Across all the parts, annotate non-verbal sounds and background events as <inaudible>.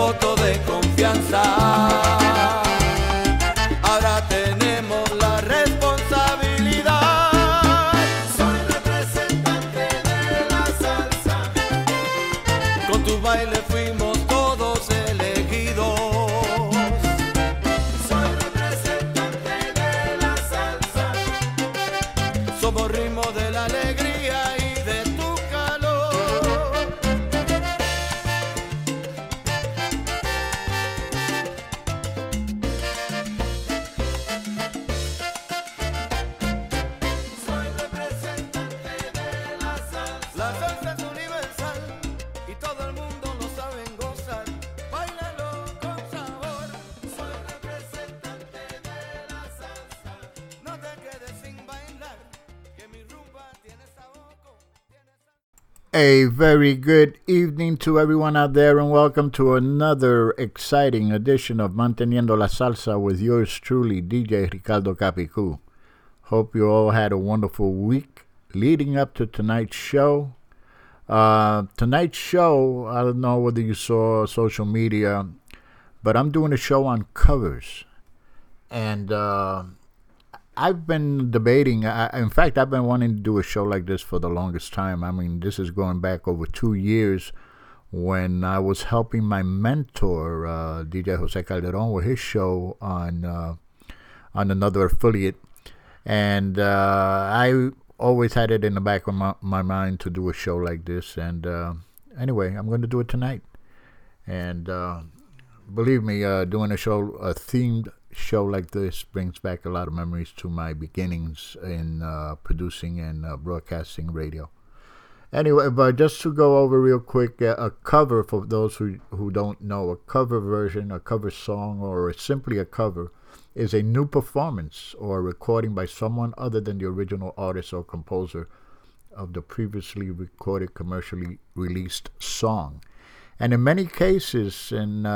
Voto de confianza. Very good evening to everyone out there, and welcome to another exciting edition of Manteniendo la Salsa with yours truly, DJ Ricardo Capicu. Hope you all had a wonderful week leading up to tonight's show. Uh, tonight's show, I don't know whether you saw social media, but I'm doing a show on covers. And uh, I've been debating. I, in fact, I've been wanting to do a show like this for the longest time. I mean, this is going back over two years when I was helping my mentor, uh, DJ Jose Calderon, with his show on uh, on another affiliate, and uh, I always had it in the back of my, my mind to do a show like this. And uh, anyway, I'm going to do it tonight. And uh, believe me, uh, doing a show, a themed show like this, brings back a lot of memories to my beginnings in uh, producing and uh, broadcasting radio. Anyway, but just to go over real quick, uh, a cover for those who who don't know, a cover version, a cover song, or simply a cover, is a new performance or recording by someone other than the original artist or composer of the previously recorded commercially released song. And in many cases, in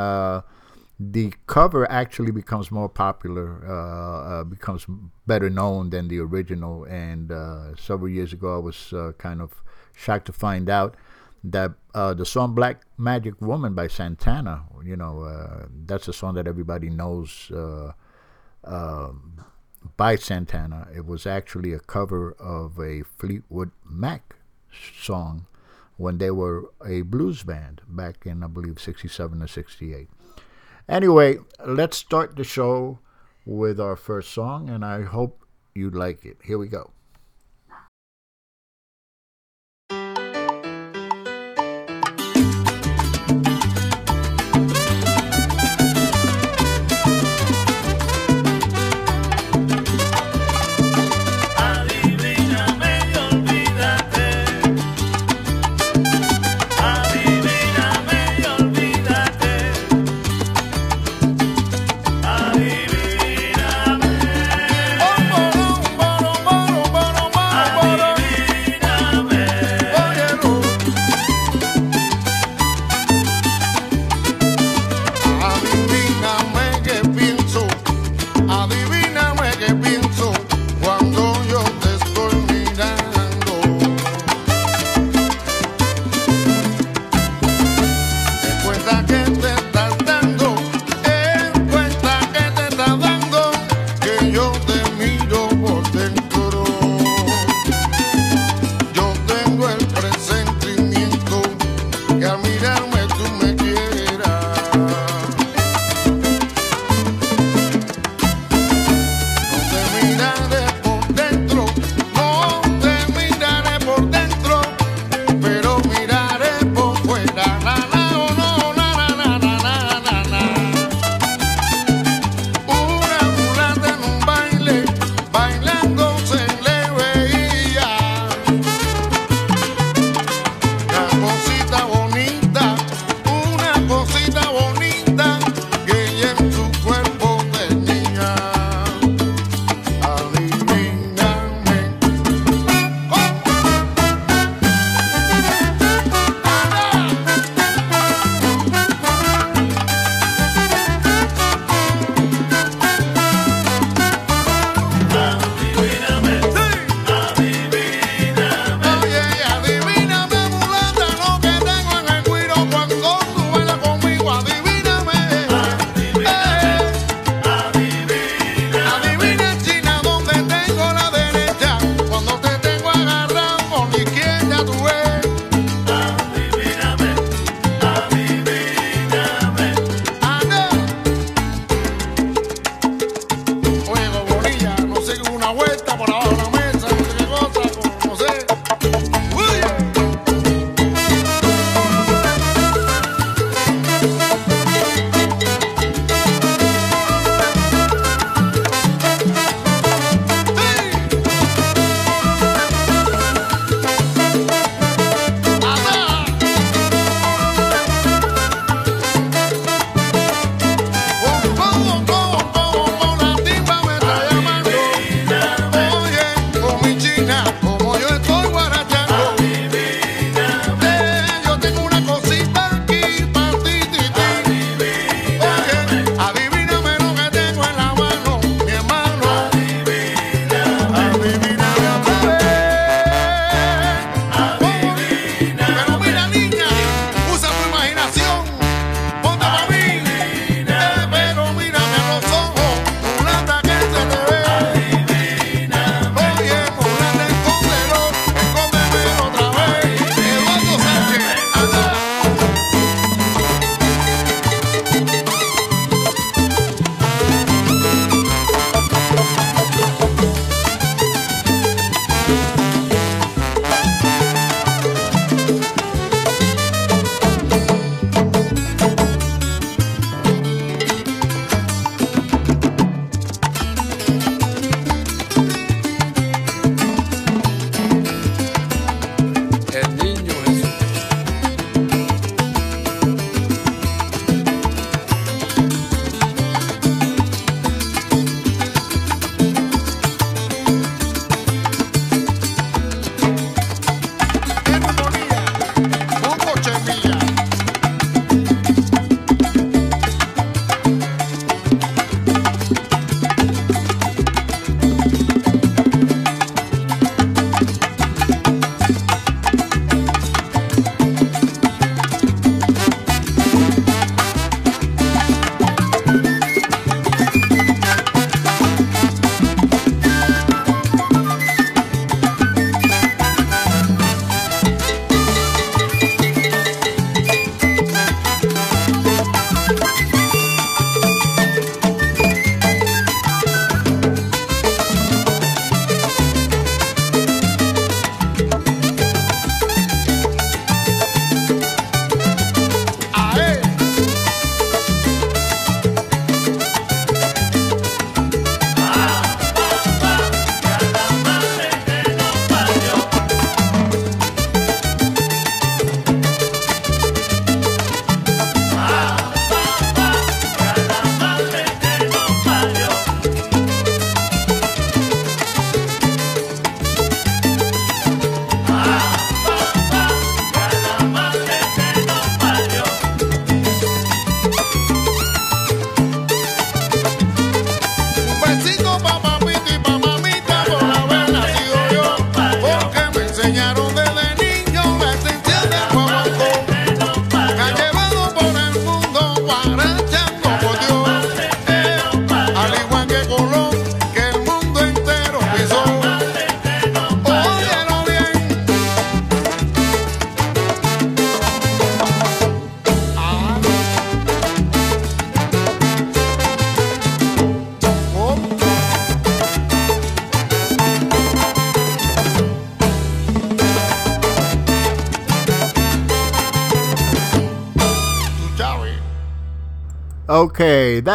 the cover actually becomes more popular, uh, uh, becomes better known than the original. And uh, several years ago, I was uh, kind of shocked to find out that uh, the song "Black Magic Woman" by Santana, you know, uh, that's a song that everybody knows uh, by Santana. It was actually a cover of a Fleetwood Mac song when they were a blues band back in, I believe, 67 or 68. Anyway, let's start the show with our first song, and I hope you like it. Here we go.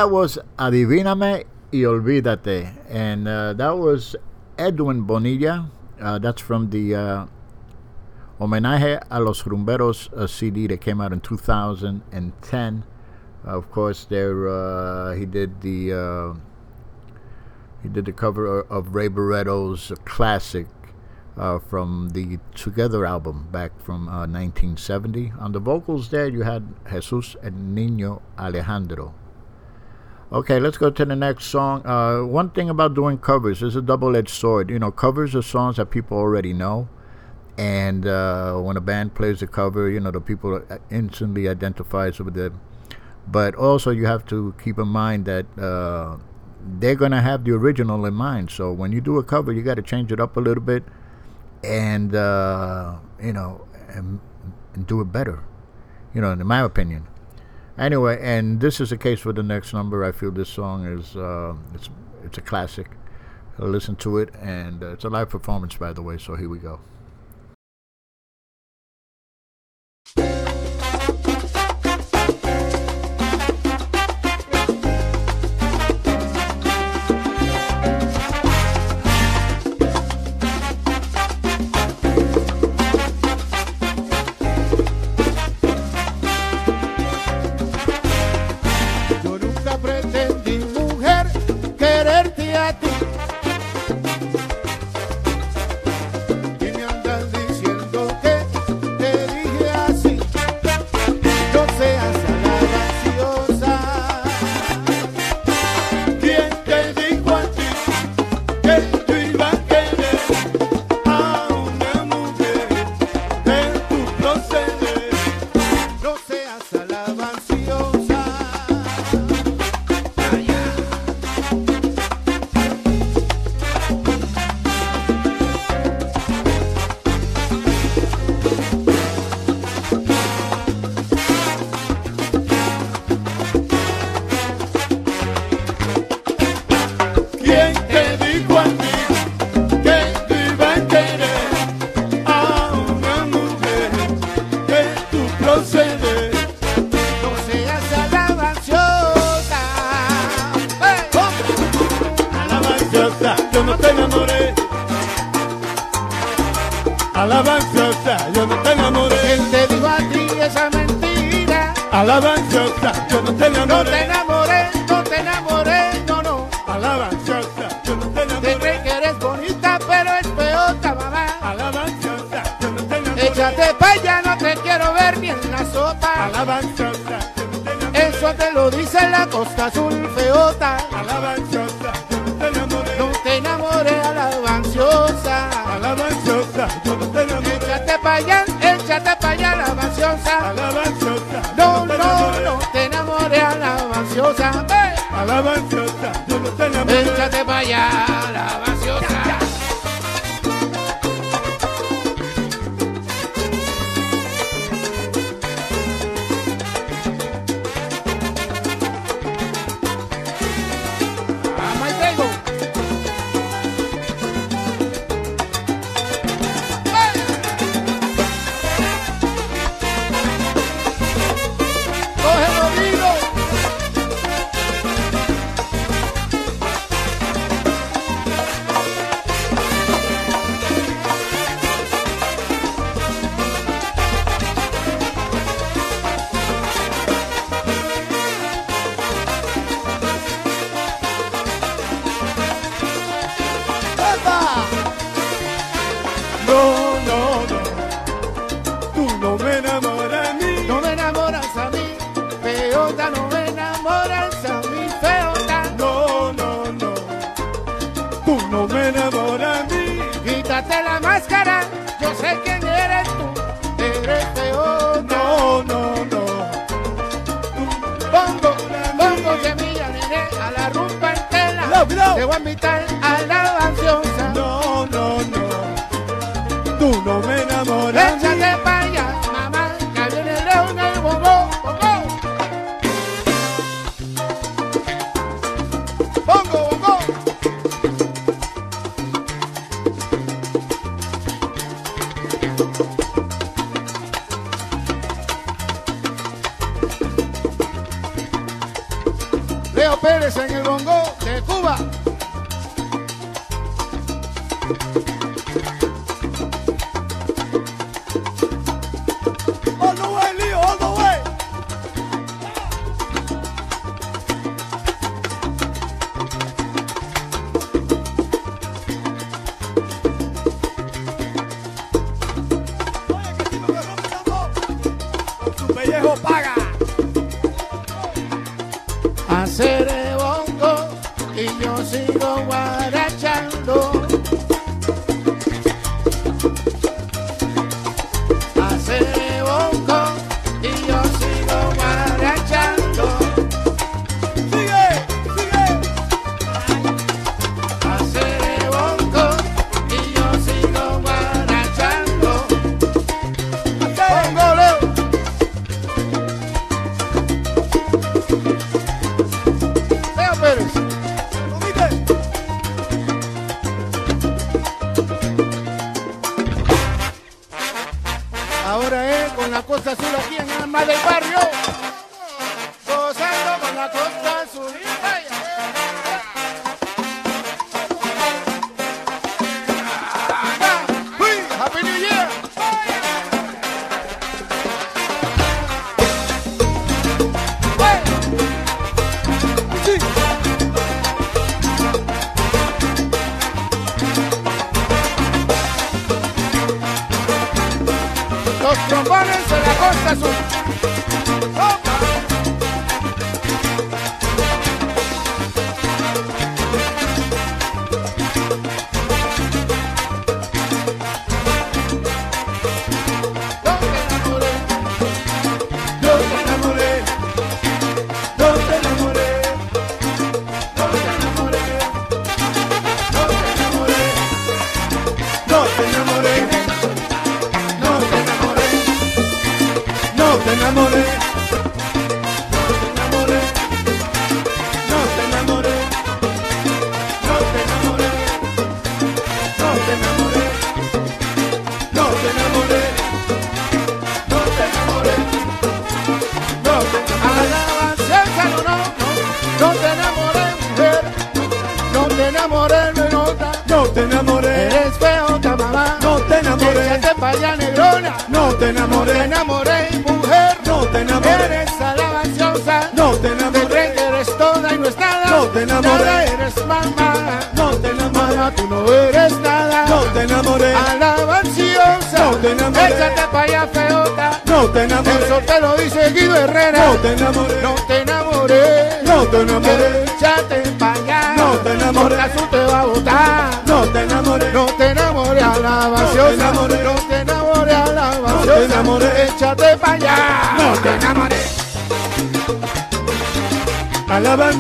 That was Adivíname y Olvídate. And uh, that was Edwin Bonilla. Uh, that's from the uh, Homenaje a los Rumberos CD that came out in 2010. of course, there uh, he did the uh, he did the cover of Ray Barretto's classic uh, from the Together album back from uh, 1970. On the vocals there, you had Jesus and Nino Alejandro. Okay, let's go to the next song. Uh, one thing about doing covers is a double-edged sword. You know, covers are songs that people already know, and uh, when a band plays a cover, you know, the people instantly identifies with it. But also, you have to keep in mind that uh, they're gonna have the original in mind. So when you do a cover, you got to change it up a little bit and uh, you know, and, and do it better. You know, in my opinion. Anyway, and this is the case for the next number. I feel this song is uh, it's it's a classic. listen to it, and uh, it's a live performance, by the way. So here we go.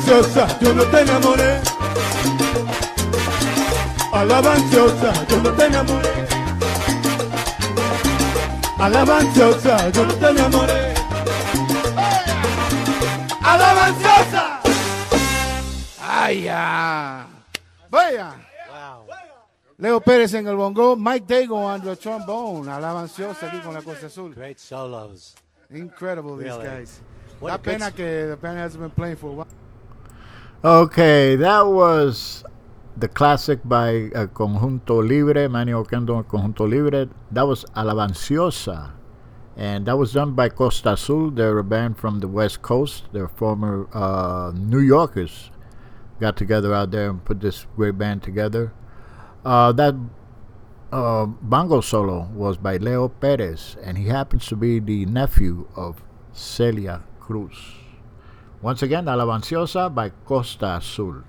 Alabanciosa, yo no te enamoré. Alabanciosa, yo no te enamoré. Alabanciosa, yo no te enamoré. Alabanciosa. Ay, ya. Vaya. Leo Pérez en el bongo, Mike Dago on the trombone, alabanciosa aquí con la Costa Azul. Great solos. Incredible, these Really. guys. What La pena que the band hasn't been playing for a while. Okay, that was the classic by uh, Conjunto Libre, Manny Oquendo Conjunto Libre. That was Alabanciosa. And that was done by Costa Azul. They're a band from the West Coast. They're former uh, New Yorkers. Got together out there and put this great band together. Uh, that uh, bongo solo was by Leo Perez, and he happens to be the nephew of Celia Cruz. Once again, Alabanciosa by Costa Azul.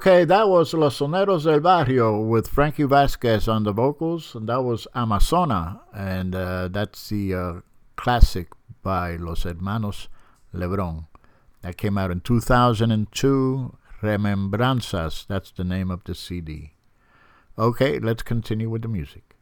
Okay, that was Los Soneros del Barrio with Frankie Vázquez on the vocals, and that was Amazona, and uh, that's the uh, classic by Los Hermanos Lebron. That came out in 2002. Remembranzas, that's the name of the CD. Okay, let's continue with the music.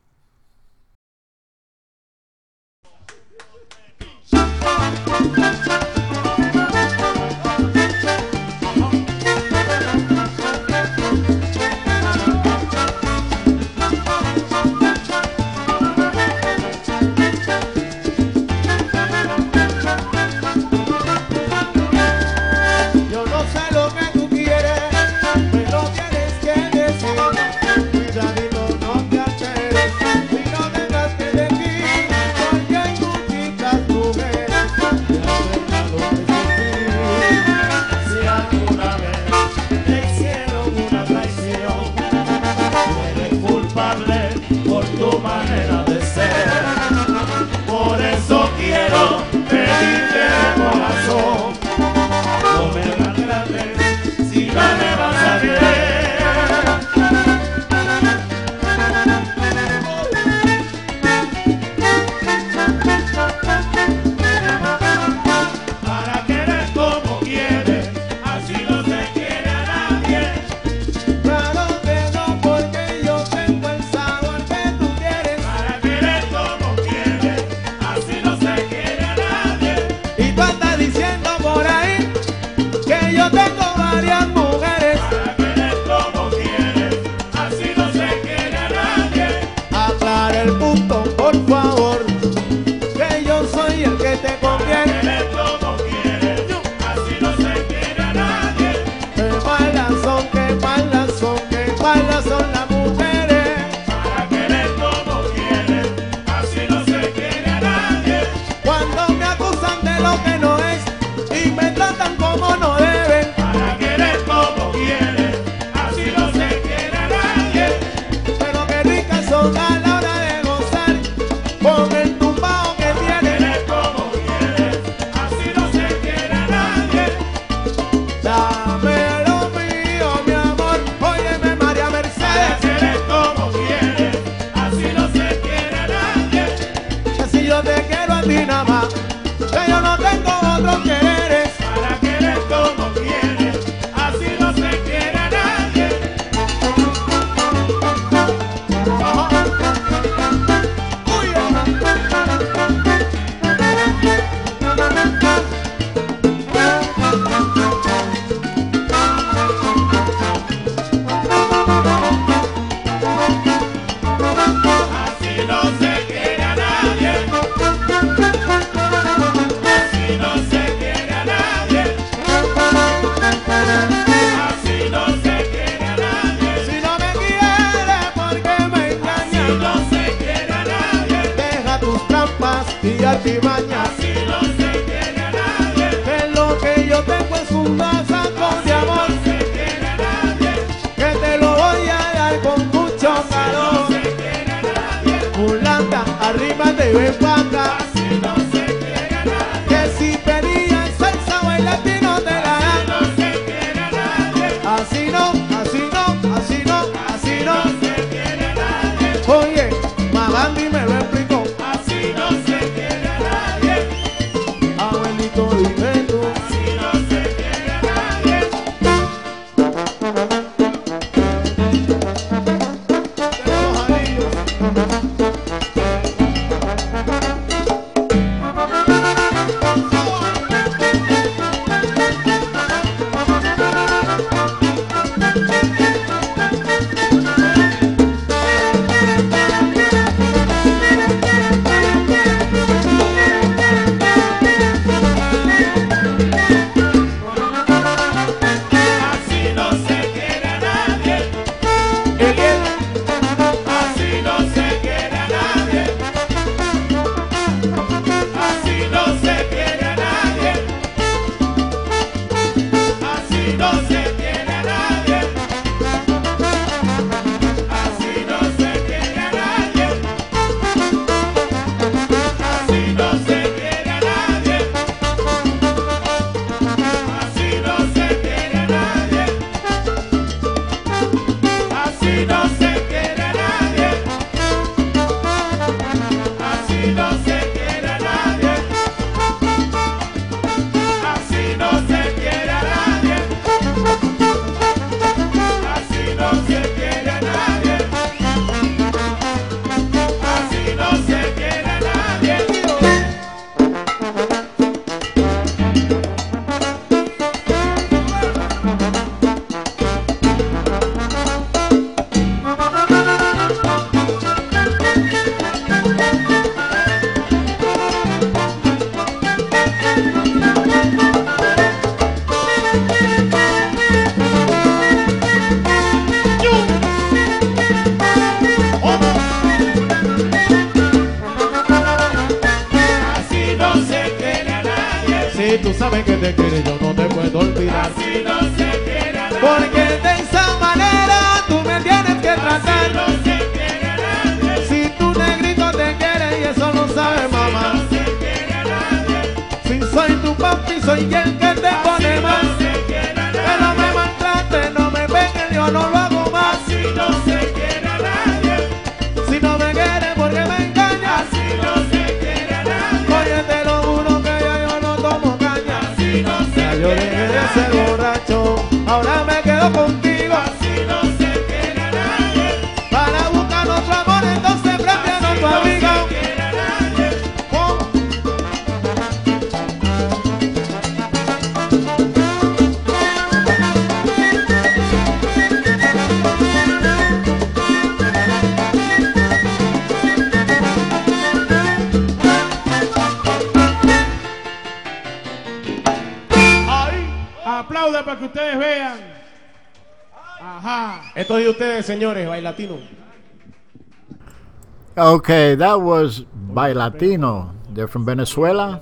Okay, that was by Latino. They're from Venezuela,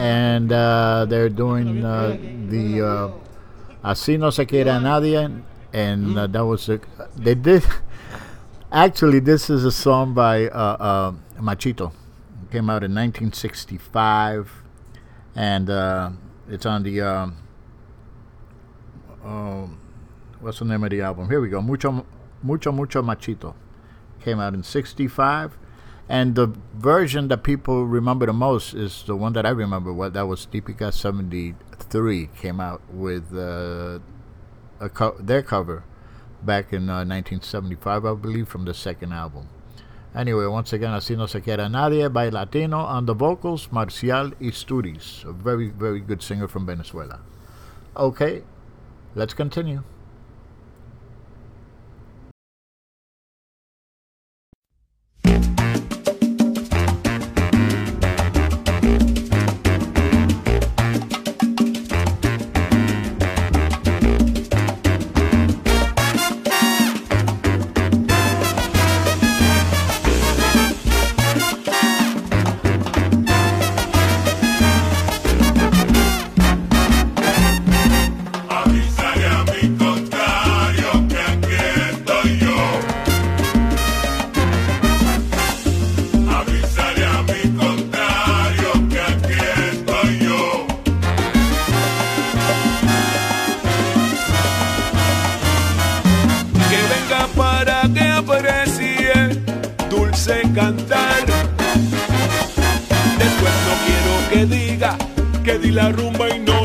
and uh, they're doing uh, the uh, Así no se quiere nadie, and uh, that was a, they did. <laughs> Actually, this is a song by uh, uh, Machito. It came out in 1965, and uh, it's on the. Um, um, what's the name of the album? Here we go. Mucho, mucho, mucho machito came out in 65. And the version that people remember the most is the one that I remember. What that was Típica 73 came out with uh, co- their cover back in uh, 1975, I believe, from the second album. Anyway, once again, Así No Se Quiera Nadie by Latino on the vocals, Marcial Isturiz, a very, very good singer from Venezuela. Okay, let's continue. cantar. Después no quiero que diga que di la rumba y no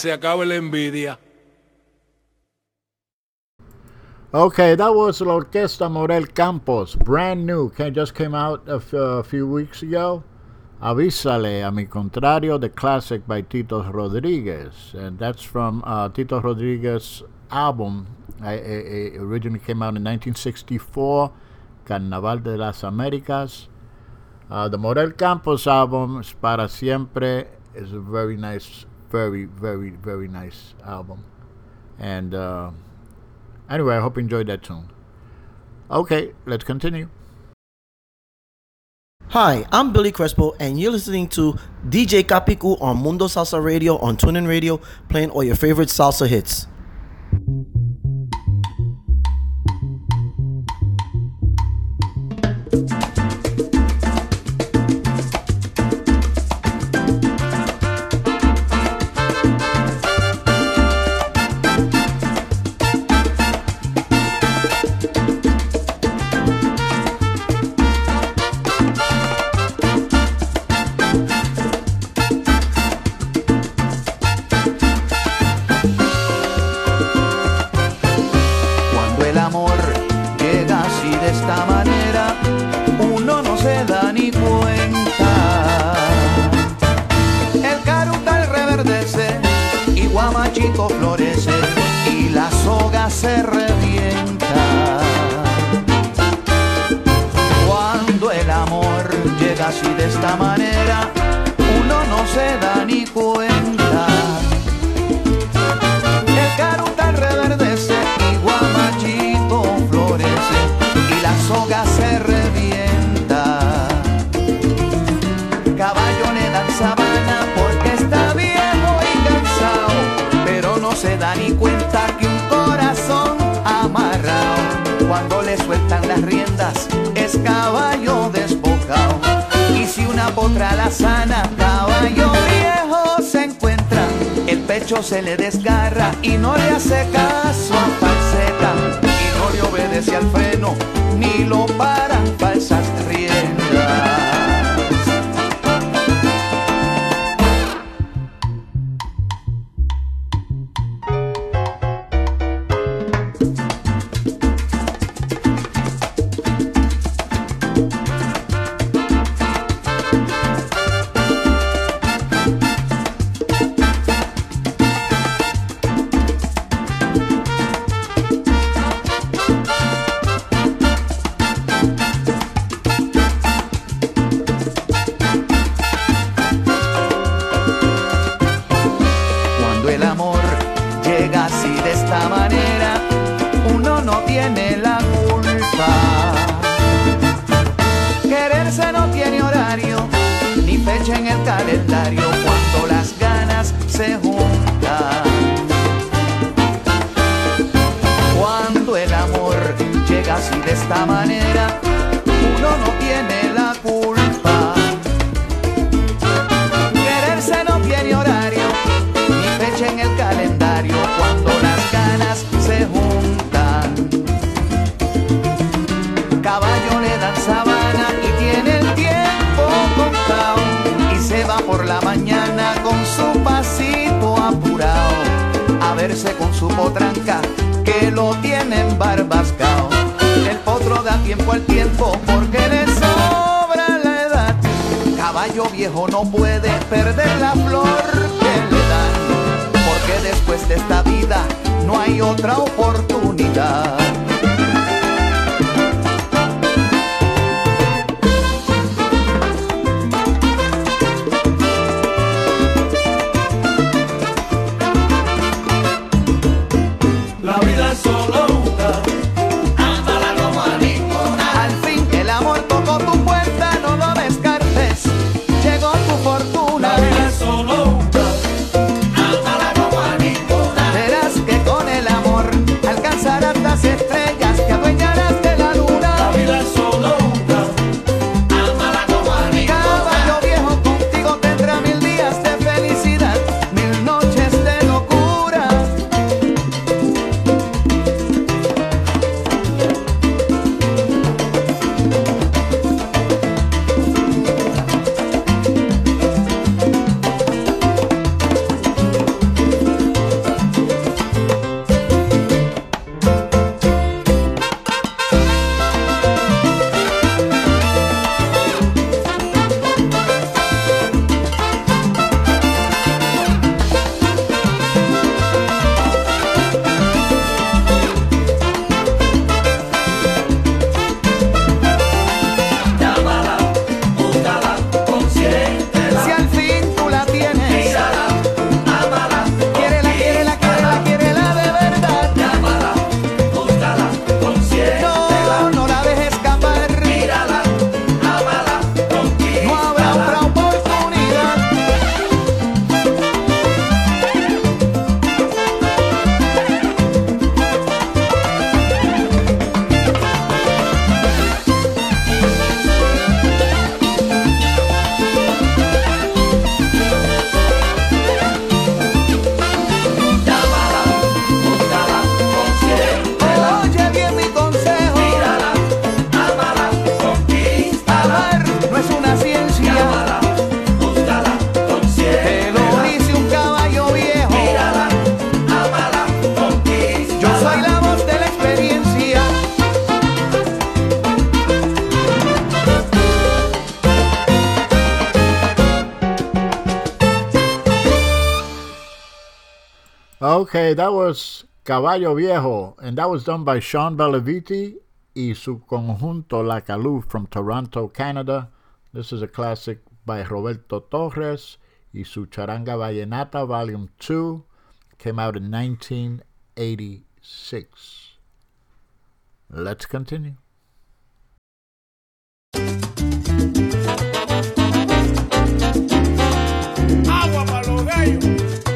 se acabe la envidia. Okay, that was La Orquesta Morel Campos, brand new, okay, just came out a, f- a few weeks ago. Avísale a mi contrario, the classic by Tito Rodriguez, and that's from uh, Tito Rodriguez' album. I, I, I originally came out in 1964, Carnaval de las Américas. Uh, the Morel Campos album, Para Siempre, is a very nice, very, very, very nice album, and. Uh, Anyway, I hope you enjoyed that tune. Okay, let's continue. Hi, I'm Billy Crespo, and you're listening to DJ Capicu on Mundo Salsa Radio on TuneIn Radio, playing all your favorite salsa hits. Se revienta. Cuando el amor llega así de esta manera, potra la sana, caballo viejo se encuentra, el pecho se le desgarra y no le hace caso a falseta, y no le obedece al freno, ni lo paran con su potranca, que lo tienen barbascao. El potro da tiempo al tiempo porque le sobra la edad. Caballo viejo no puede perder la flor que le dan, porque después de esta vida no hay otra oportunidad. Okay, that was Caballo Viejo, and that was done by Sean Bellaviti y su conjunto La Calou from Toronto, Canada. This is a classic by Roberto Torres y su Charanga Vallenata, Volume 2, came out in 1986. Let's continue. Agua para los gallos.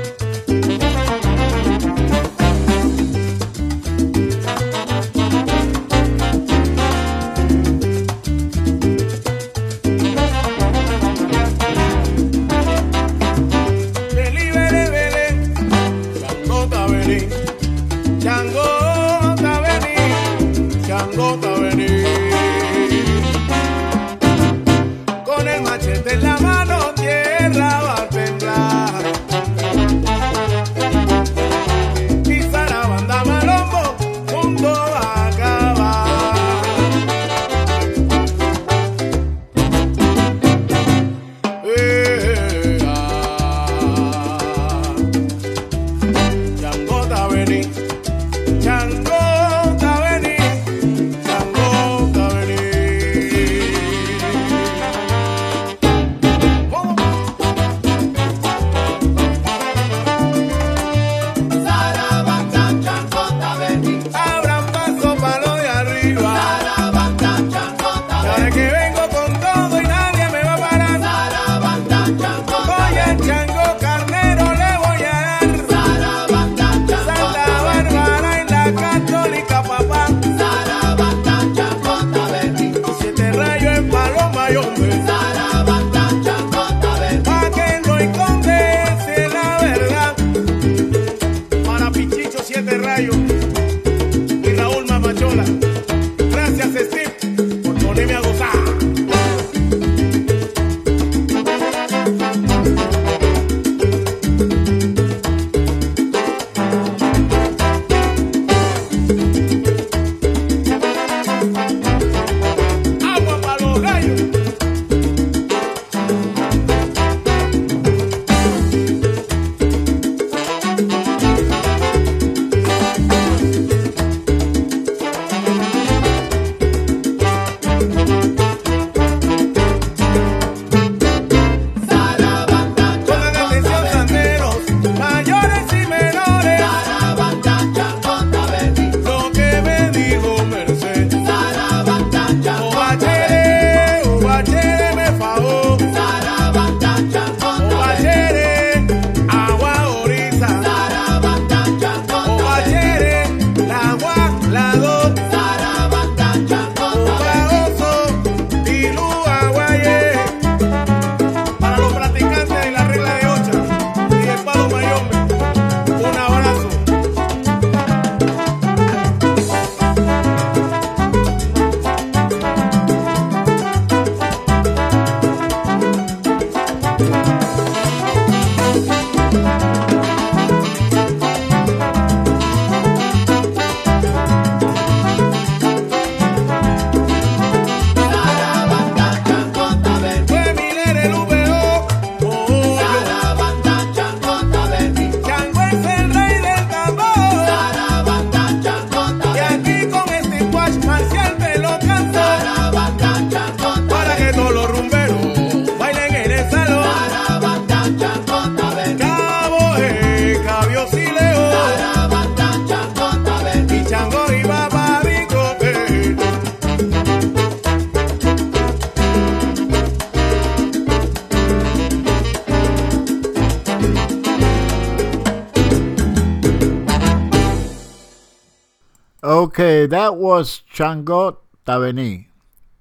That was Chango Ta Vení,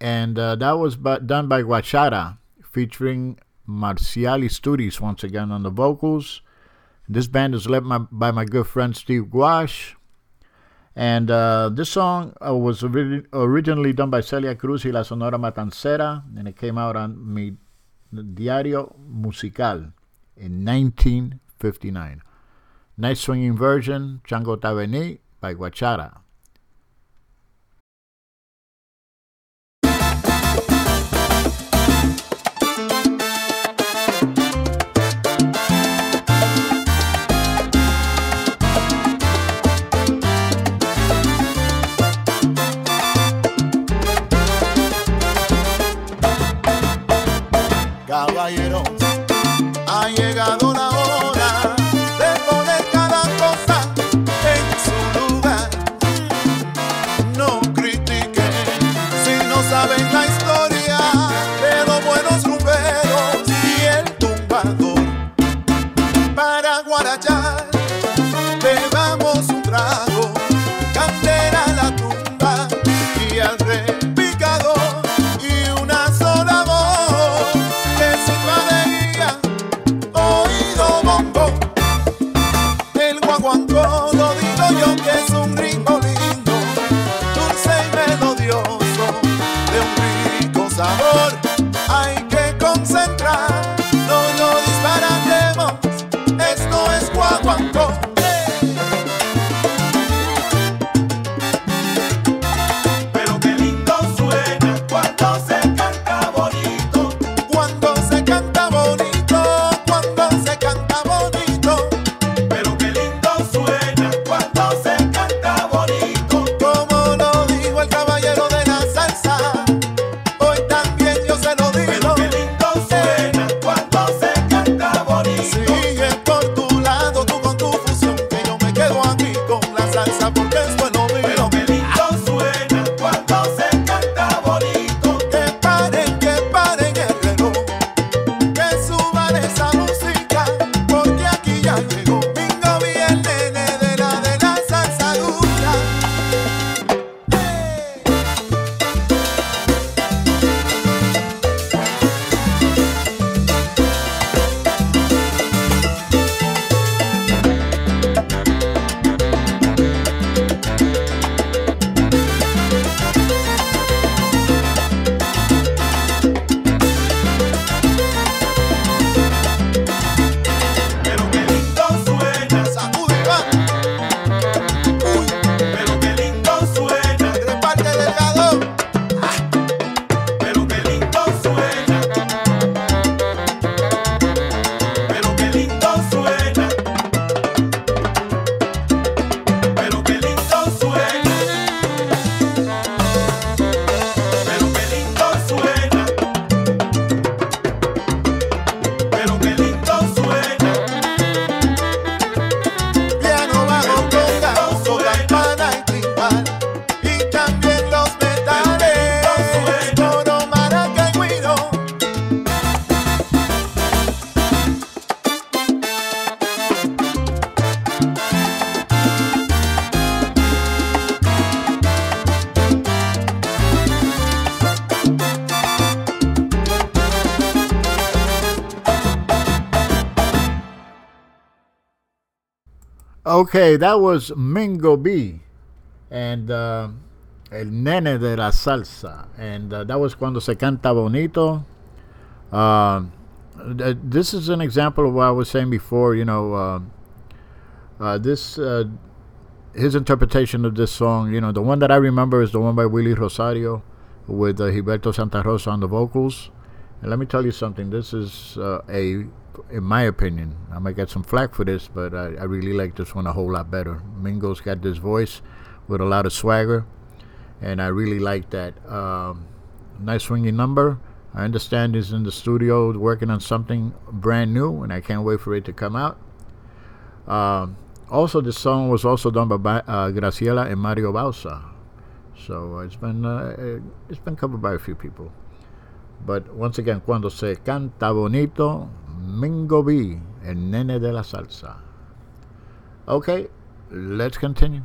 and uh, that was by, done by Guachara, featuring Marcial Isturiz once again on the vocals. This band is led my, by my good friend Steve Guash. And uh, this song uh, was ori- originally done by Celia Cruz y La Sonora Matancera, and it came out on Mi Diario Musical in 1959. Nice swinging version, Chango Ta Vení by Guachara. Okay, that was Mingo B and uh, El Nene de la Salsa. And uh, that was Cuando Se Canta Bonito. Uh, th- this is an example of what I was saying before. You know, uh, uh, this uh, his interpretation of this song. You know, the one that I remember is the one by Willie Rosario with uh, Gilberto Santa Rosa on the vocals. And let me tell you something. This is uh, a, in my opinion, might get some flack for this, but I, I really like this one a whole lot better. Mingo's got this voice with a lot of swagger, and I really like that. Um, nice swinging number. I understand he's in the studio working on something brand new, and I can't wait for it to come out. Um, also, this song was also done by uh, Graciela and Mario Bauzá, so it's been uh, it's been covered by a few people. But once again, cuando se canta bonito, Mingo B, el nene de la salsa. Okay, let's continue.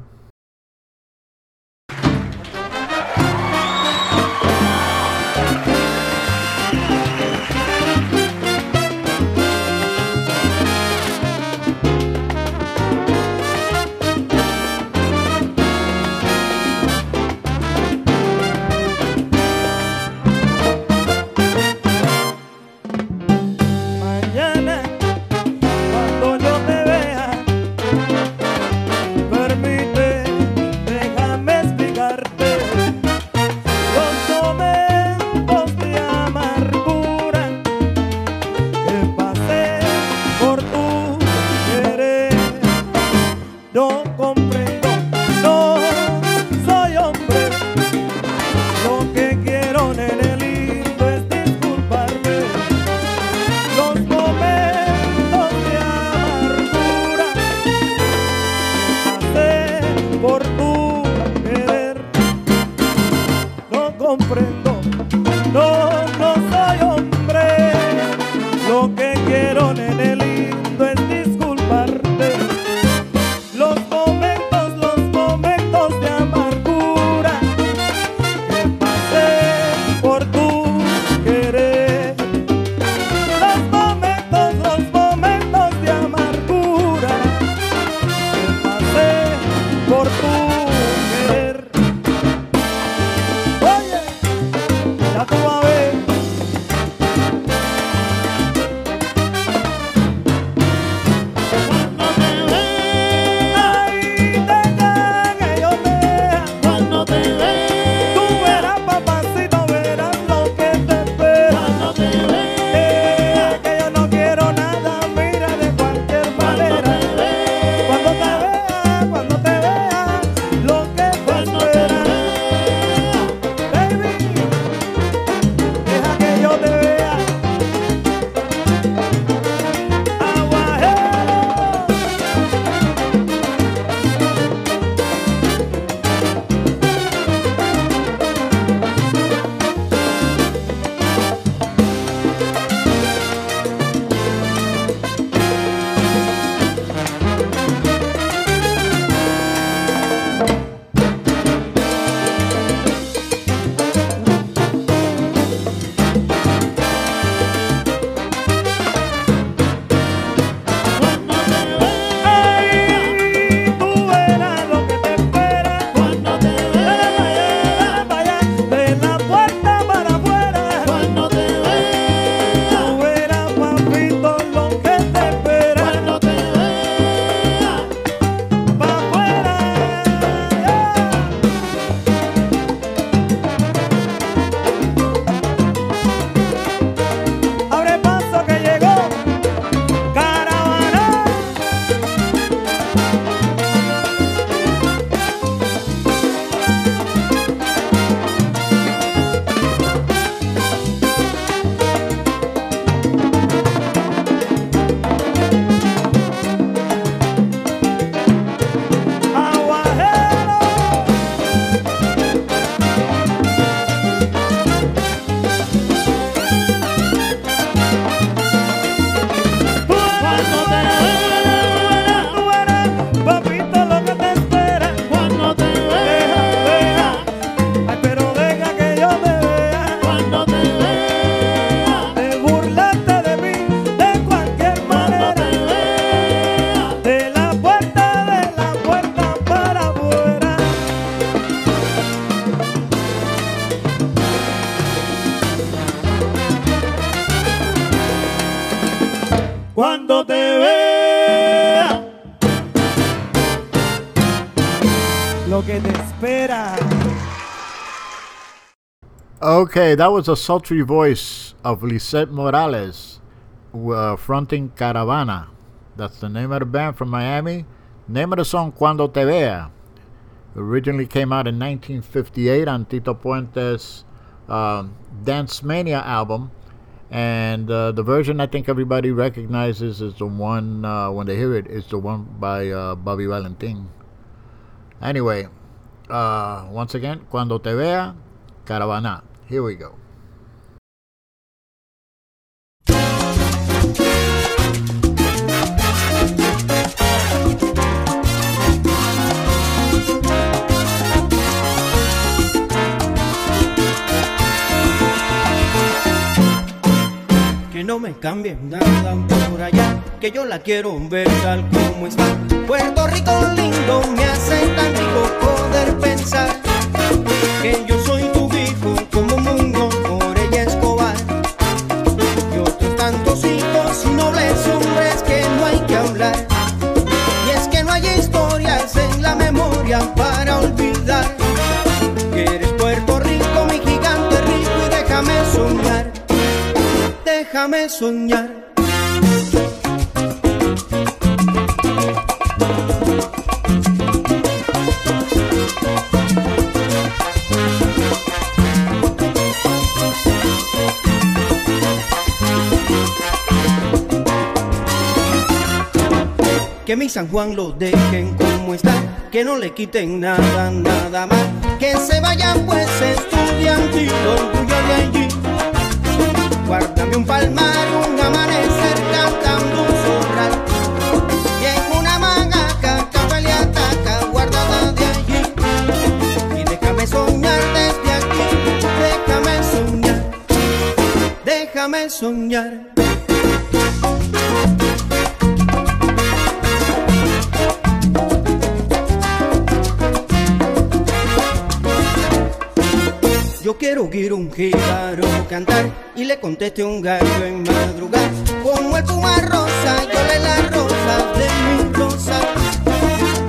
Cuando te vea, lo que te espera. Okay, that was a sultry voice of Lisette Morales uh, fronting Caravana. That's the name of the band from Miami. Name of the song Cuando Te Vea. Originally came out in 1958 on Tito Puente's um, Dance Mania album. And uh, the version I think everybody recognizes is the one, uh, when they hear it, is the one by uh, Bobby Valentin. Anyway, uh, once again, Cuando Te Vea, Caravana. Here we go. No me cambien nada por allá, que yo la quiero ver tal como está. Puerto Rico lindo, me hace tan rico poder pensar que yo soy tu hijo como Mundo por ella Escobar. Y otros tantos hijos y nobles hombres que no hay que hablar. Y es que no hay historias en la memoria para olvidar déjame soñar. Que mi San Juan lo dejen como está, que no le quiten nada, nada más, que se vayan pues estudiantil, orgullo de allí. Guárdame un palmar, un amanecer cantando un zorral. Y en una magaca, café le ataca, guardada de allí. Y déjame soñar desde aquí, déjame soñar, déjame soñar. Yo quiero oír un jíbaro cantar y le conteste un gallo en madrugada. Como el puma rosa, yo le la rosa de mi rosa.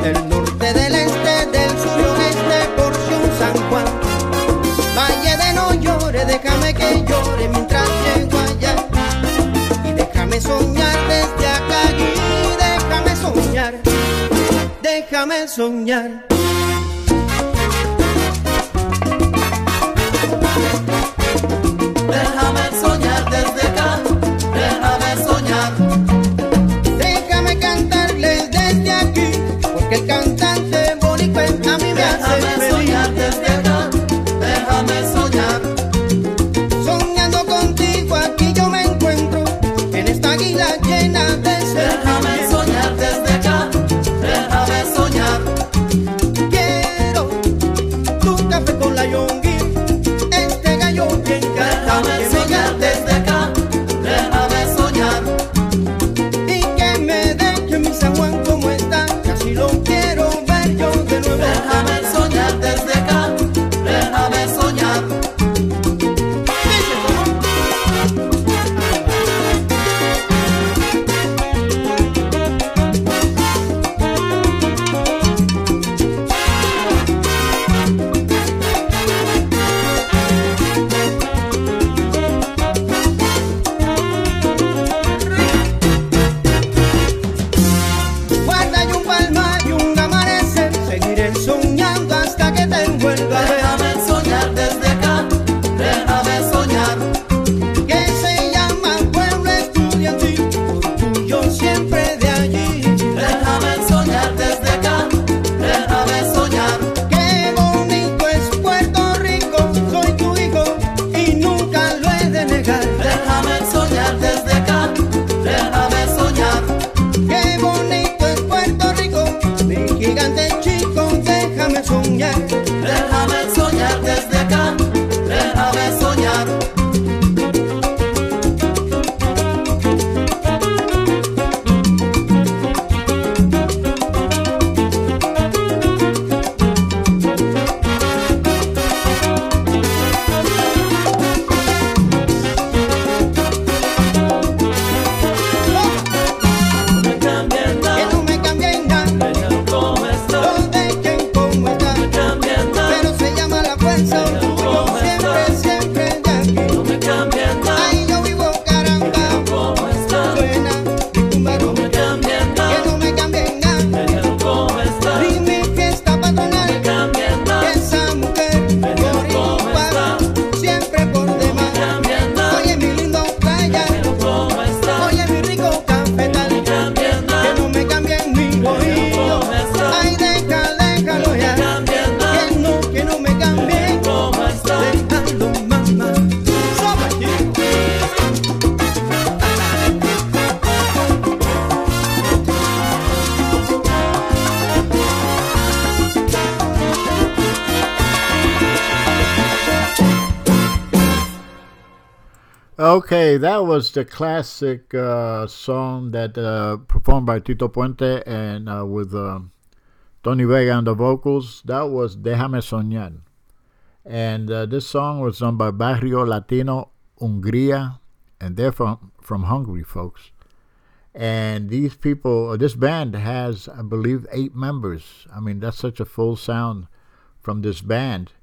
Del norte, del este, del sur y oeste, porción San Juan. Valle de no llore, déjame que llore mientras llego allá. Y déjame soñar desde acá y déjame soñar, déjame soñar. Was the classic uh, song that uh, performed by Tito Puente and uh, with uh, Tony Vega on the vocals. That was Déjame Soñar. And uh, this song was done by Barrio Latino Hungría, and they're from, from Hungary, folks. And these people, uh, this band has, I believe, eight members. I mean, that's such a full sound from this band.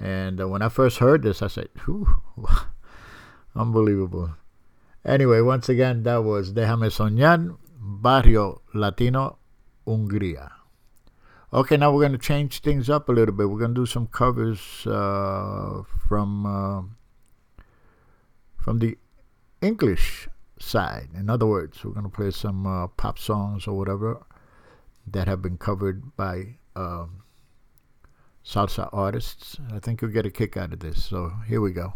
And when I first heard this, I said, <laughs> Unbelievable. Anyway, once again, that was Déjame Soñar, Barrio Latino, Hungría. Okay, now we're going to change things up a little bit. We're going to do some covers uh, from uh, from the English side. In other words, we're going to play some uh, pop songs or whatever that have been covered by um, salsa artists. I think you'll get a kick out of this. So here we go.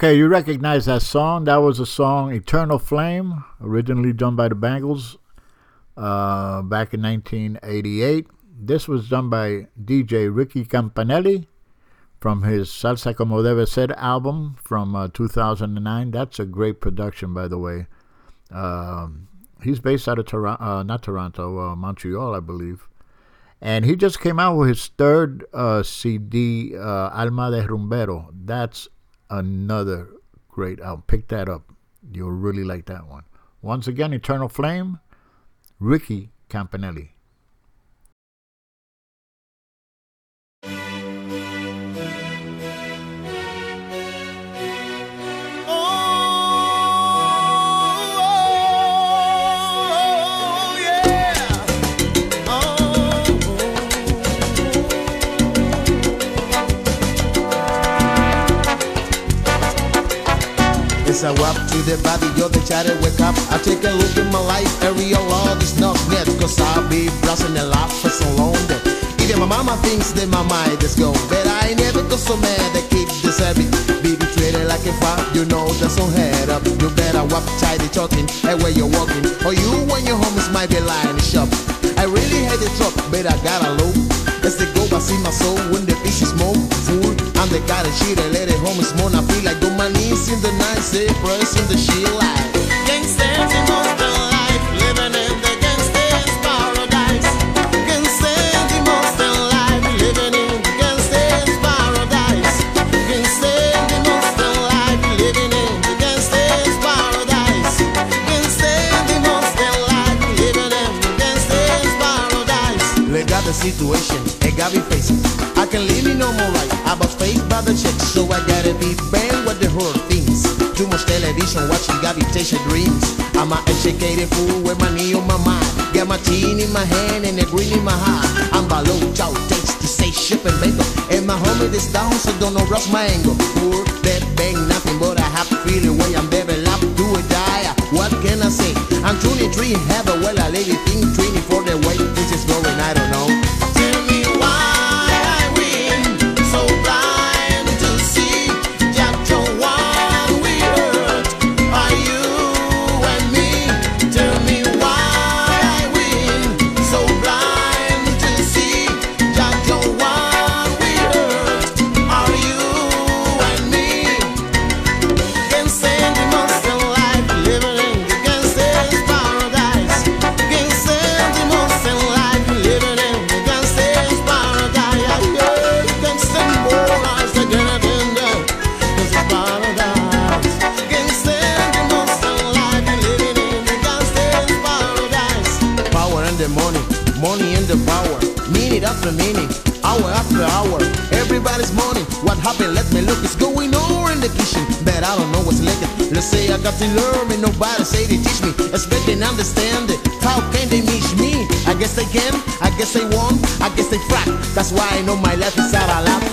Okay, you recognize that song. That was a song, Eternal Flame, originally done by the Bangles uh, back in 1988. This was done by DJ Ricky Campanelli from his Salsa Como Debe Ser album from uh, 2009. That's a great production, by the way. Um, he's based out of Toronto, uh, not Toronto, uh, Montreal, I believe. And he just came out with his third uh, CD, uh, Alma de Rumbero. That's another great album. Pick that up. You'll really like that one. Once again, Eternal Flame, Ricky Campanelli. The body, you're the chatter, wake up. I take a look at my life, area all this not net. Cause I'll be browsing the life for so long that even my mama thinks that my mind is gone. But I never go so mad that keep this habit. Baby treated like a fire, you know that's on head up. You better walk tidy talking, and where you're walking. Or you when your homies might be lying in the shop. I really had the truck, but I gotta low. As they go, I see my soul when the fish is more full. I'm the guy that shit and let it home is more. I feel like on my knees in the night, say prayers in the shit life. Gangsters in most of life, living in the gangsters paradise. Gangsters in the most of life, living in the gangsters paradise. Gangsters in the most of life, living in the gangsters paradise. Gangsters in the most of life, living in the gangsters paradise. Look at the situation, me facing. I can leave me no more right. I was faced by the chicks, so I gotta be banned with the horror things. Too much television, watching gravitation dreams. I'm an educated fool with my knee on my mind. Got my teen in my hand and a green in my heart. I'm below chow takes to say ship and bagel. And my homie is down, so don't know rush my angle. Poor that bang nothing but a happy feeling way I'm developed do or die. What can I say? I'm 23 and have a well a lady thing 24 the way this is going, I don't know. Hour hour. Everybody's money. What happened? Let me look. It's going on in the kitchen, but I don't know what's licking. Let's say I got to learn, and nobody say they teach me. Expect and understand it. How can they meet me? I guess they can. I guess they won't. I guess they frack. That's why I know my life is out of lot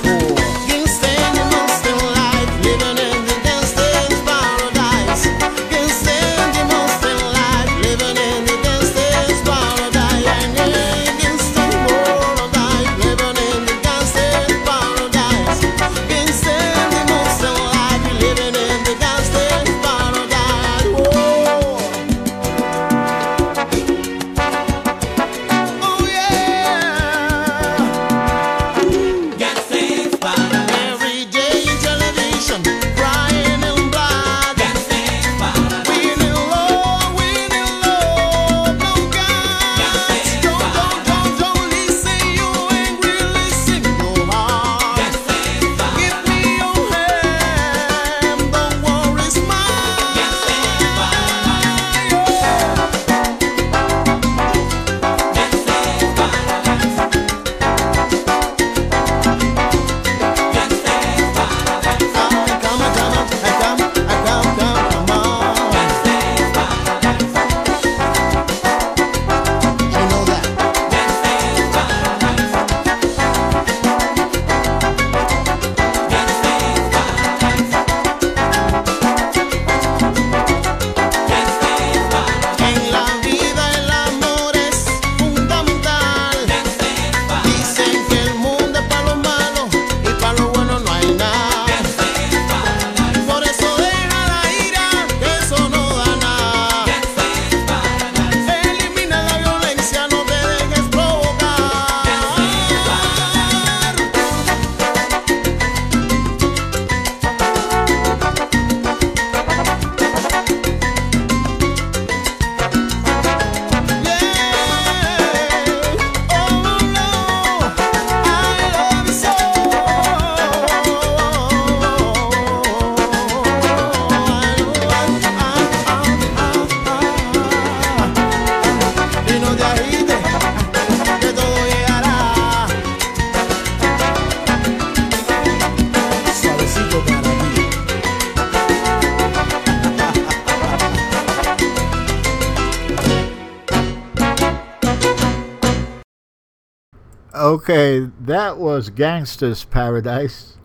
was Gangsta's Paradise,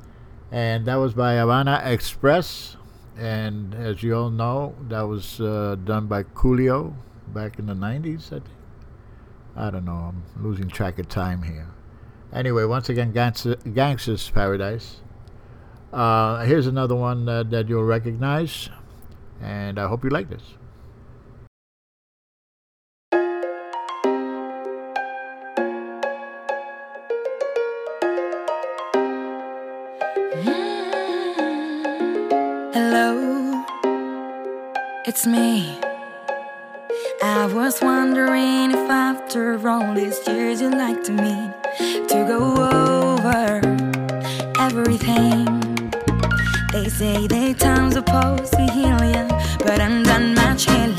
and that was by Havana Express. And as you all know, that was uh, done by Coolio back in the 90s, I think. I don't know, I'm losing track of time here. Anyway, once again, Gangsta, Gangsta's Paradise. Uh, here's another one uh, that you'll recognize, and I hope you like this. It's me. I was wondering if after all these years you'd like to meet to go over everything. They say they time's supposed to heal ya, but I'm done much healing.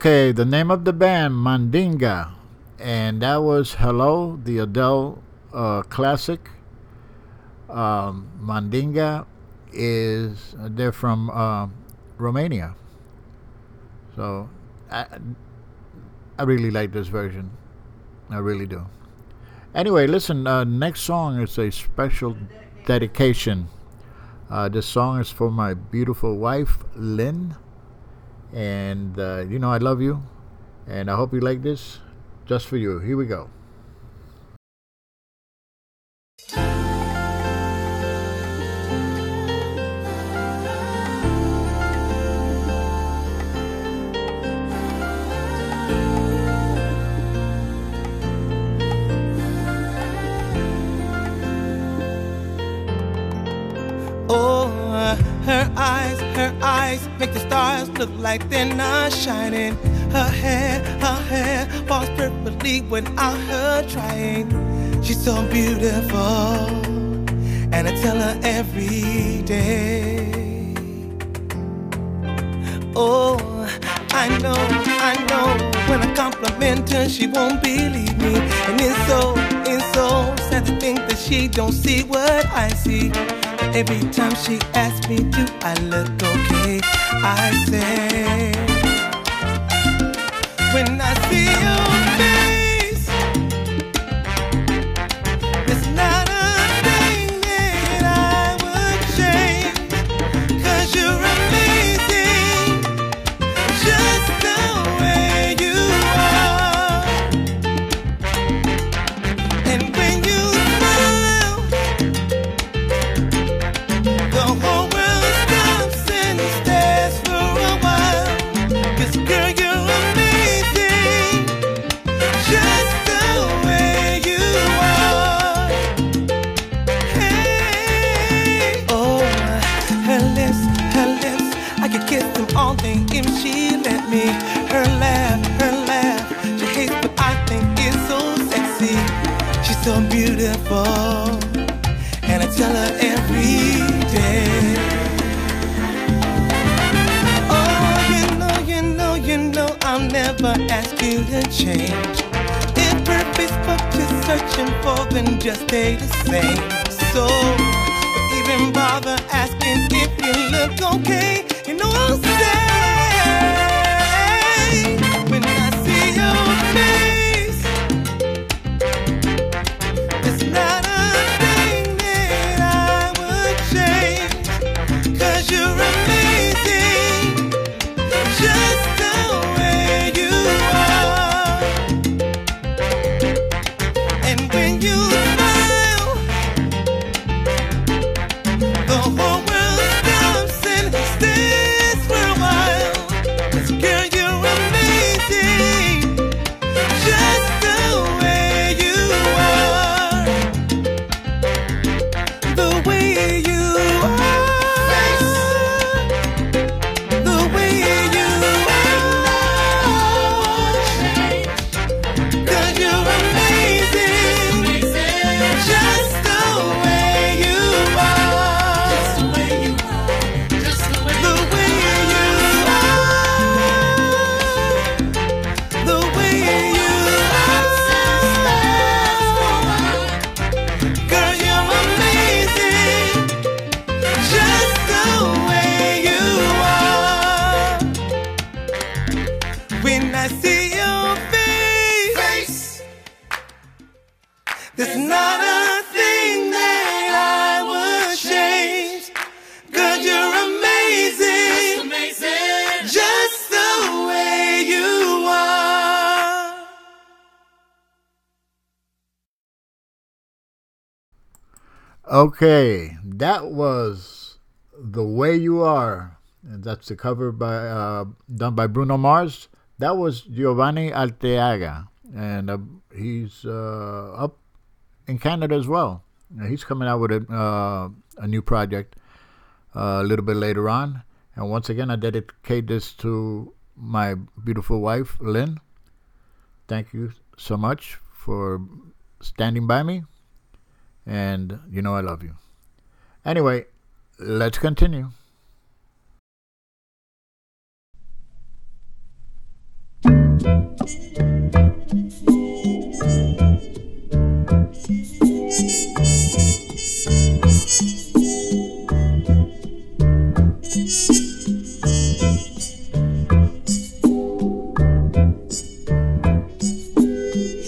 Okay, the name of the band, Mandinga. And that was Hello, the Adele uh, classic. Um, Mandinga is, they're from uh, Romania. So I, I really like this version. I really do. Anyway, listen, uh, next song is a special dedication. Uh, this song is for my beautiful wife, Lynn. And uh, you know, I love you. And I hope you like this just for you. Here we go. Oh, her eyes, her eyes make the stars look like they're not shining. Her hair, her hair falls perfectly without her trying. She's so beautiful, and I tell her every day. Oh, I know, I know. When I compliment her, she won't believe me, and it's so, it's so sad to think that she don't see what I see. Every time she asks me, do I look okay? I say, when I see your ask you to change. If purpose but you're searching for, then just stay the same. So, don't even bother asking if you look okay. You know I'll say, Okay, that was "The Way You Are," and that's the cover by uh, done by Bruno Mars. That was Giovanni Alteaga, and uh, he's uh, up in Canada as well. Uh, He's coming out with a uh, a new project uh, a little bit later on. And once again, I dedicate this to my beautiful wife, Lynn. Thank you so much for standing by me. And you know I love you. Anyway, let's continue.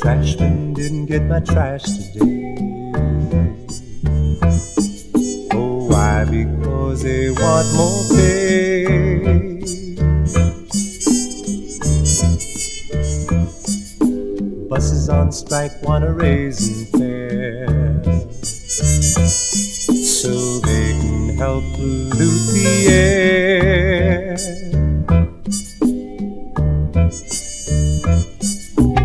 Trashman didn't get my trash why? Because they want more pay. Buses on strike want a raise in fare. So they can help pollute the air.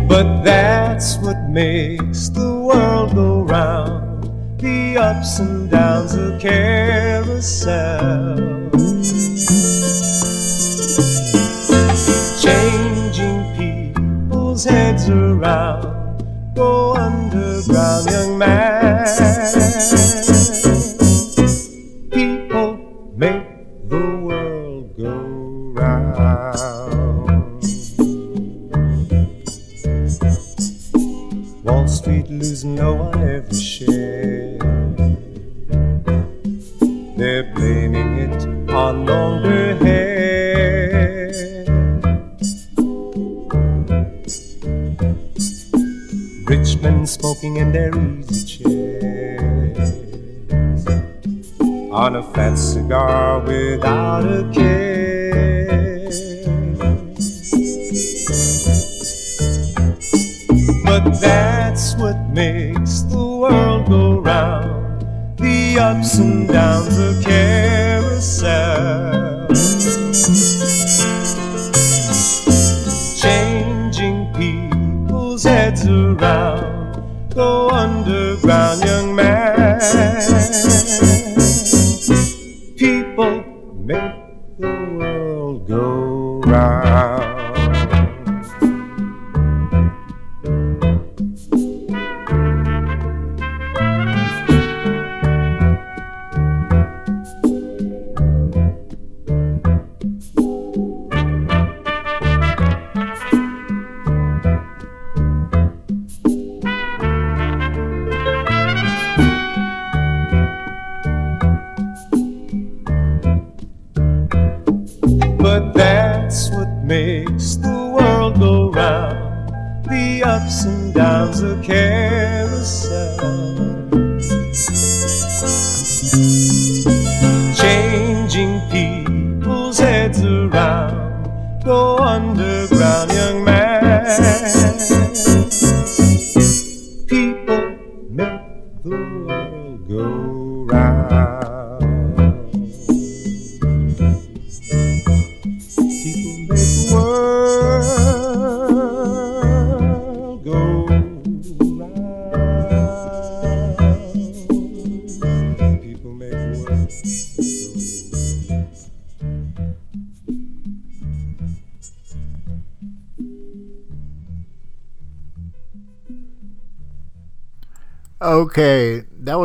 But that's what makes the world go round. The ups and downs of carousel. Changing people's heads around. Go underground, young man. People make the world go round. Wall Street losing no one every longer hair. Rich men smoking in their easy chairs on a fat cigar without a care. But that's what makes the world go round. The ups and downs of Changing people's heads around. Go underground, young man.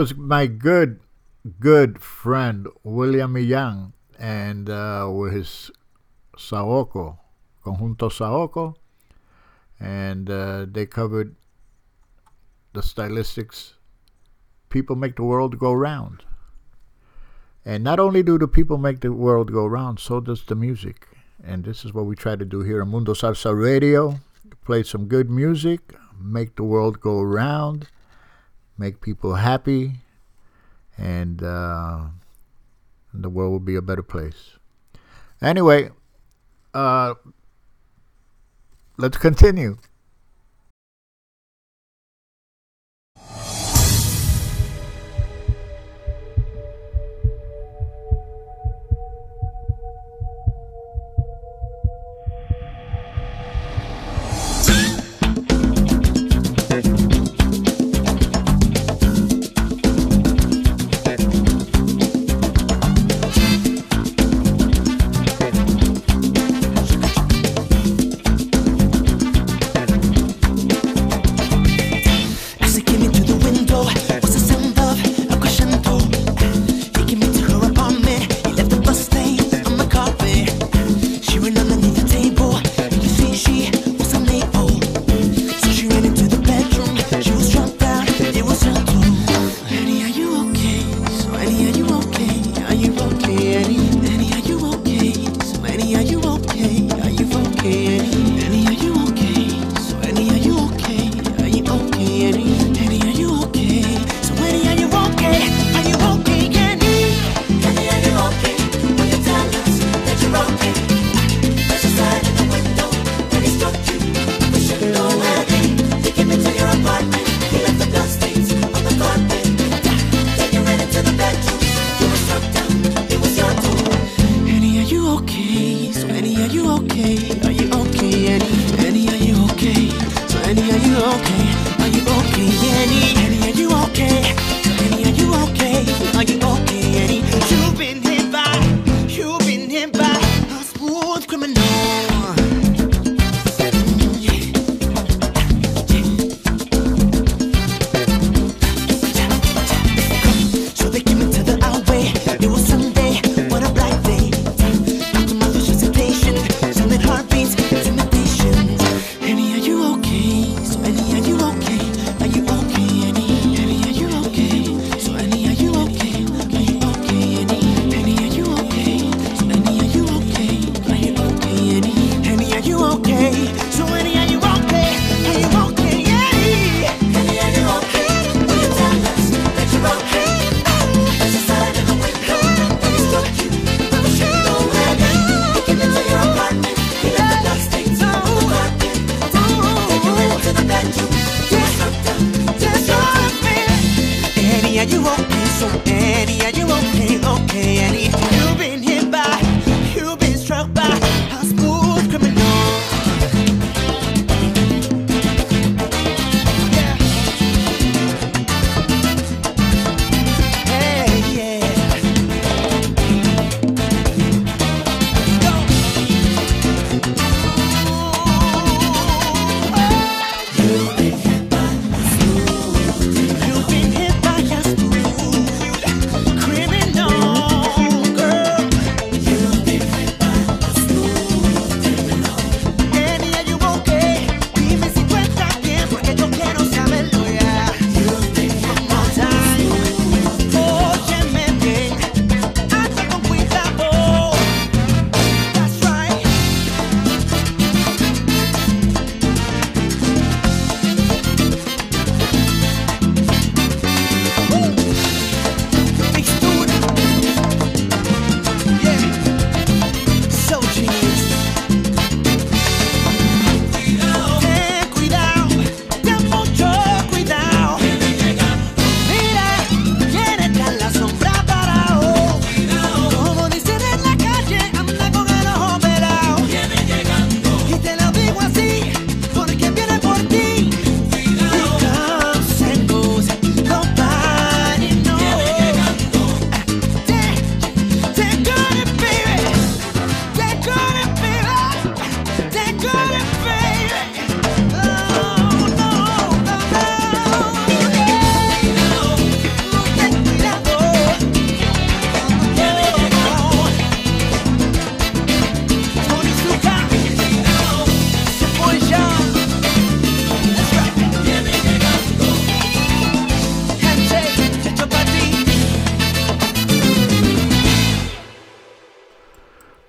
Was my good, good friend William Young, and uh, with his Saoko, Conjunto Saoko, and uh, they covered the stylistics. People make the world go round. And not only do the people make the world go round, so does the music. And this is what we try to do here on Mundo Salsa Radio. Play some good music, make the world go round, make people happy, and uh, the world will be a better place. Anyway, uh, let's continue.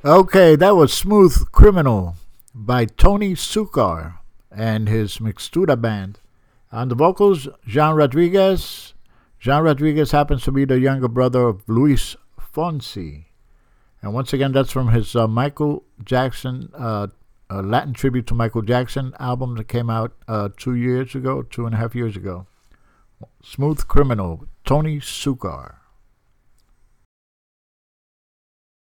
Okay, that was Smooth Criminal by Tony Succar and his Mixtura band. On the vocals, Jean Rodriguez. Jean Rodriguez happens to be the younger brother of Luis Fonsi. And once again, that's from his uh, Michael Jackson, uh, Latin tribute to Michael Jackson album that came out uh, two years ago, two and a half years ago. Smooth Criminal, Tony Succar.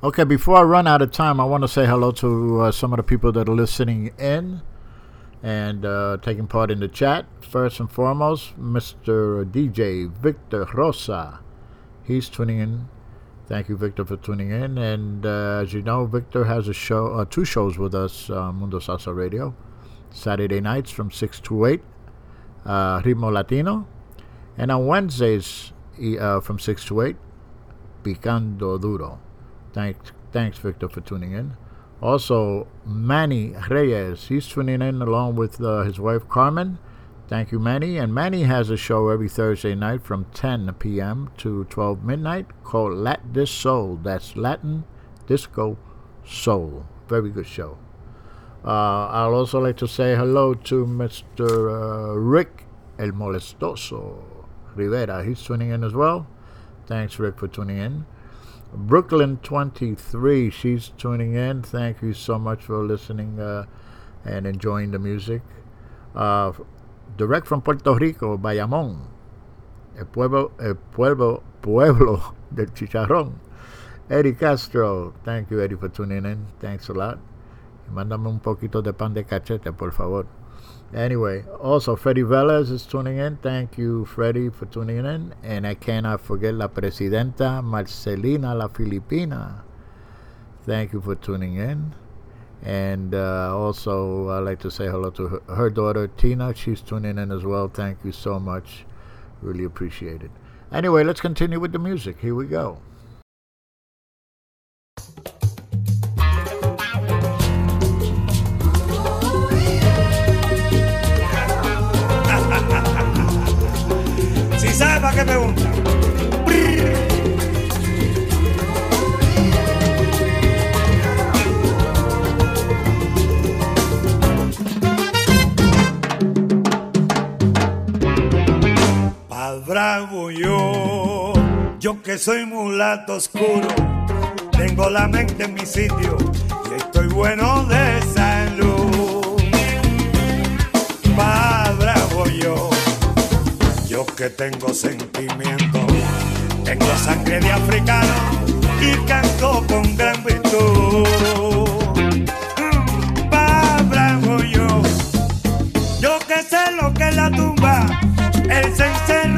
Okay, before I run out of time, I want to say hello to uh, some of the people that are listening in and uh, taking part in the chat. First and foremost, Mr. DJ Victor Rosa. He's tuning in. Thank you, Victor, for tuning in. And uh, as you know, Victor has a show, uh, two shows with us, uh, Mundo Salsa Radio, Saturday nights from six to eight, uh, Ritmo Latino, and on Wednesdays from six to eight, Picando Duro. Thanks, thanks, Victor, for tuning in. Also, Manny Reyes, he's tuning in along with uh, his wife Carmen. Thank you, Manny. And Manny has a show every Thursday night from 10 p.m. to 12 midnight called Lat Dis Soul. That's Latin Disco Soul. Very good show. Uh, I'll also like to say hello to Mr. Uh, Rick El Molestoso Rivera. He's tuning in as well. Thanks, Rick, for tuning in. Brooklyn 23, she's tuning in. Thank you so much for listening uh, and enjoying the music. Uh, direct from Puerto Rico, Bayamón, el pueblo, el pueblo, pueblo <laughs> del chicharrón. Eddie Castro, thank you, Eddie, for tuning in. Thanks a lot. Mándame un poquito de pan de cachete, por favor. Anyway, also Freddie Velez is tuning in. Thank you, Freddie, for tuning in. And I cannot forget La Presidenta Marcelina La Filipina. Thank you for tuning in. And uh, also, I'd like to say hello to her, her daughter, Tina. She's tuning in as well. Thank you so much. Really appreciate it. Anyway, let's continue with the music. Here we go. Qué pregunta. Pal bravo yo, yo que soy mulato oscuro, tengo la mente en mi sitio y estoy bueno de salud. Yo que tengo sentimiento, tengo sangre de africano y canto con gran virtud. Mm, Pa bravo yo, yo que sé lo que es la tumba, el cencerro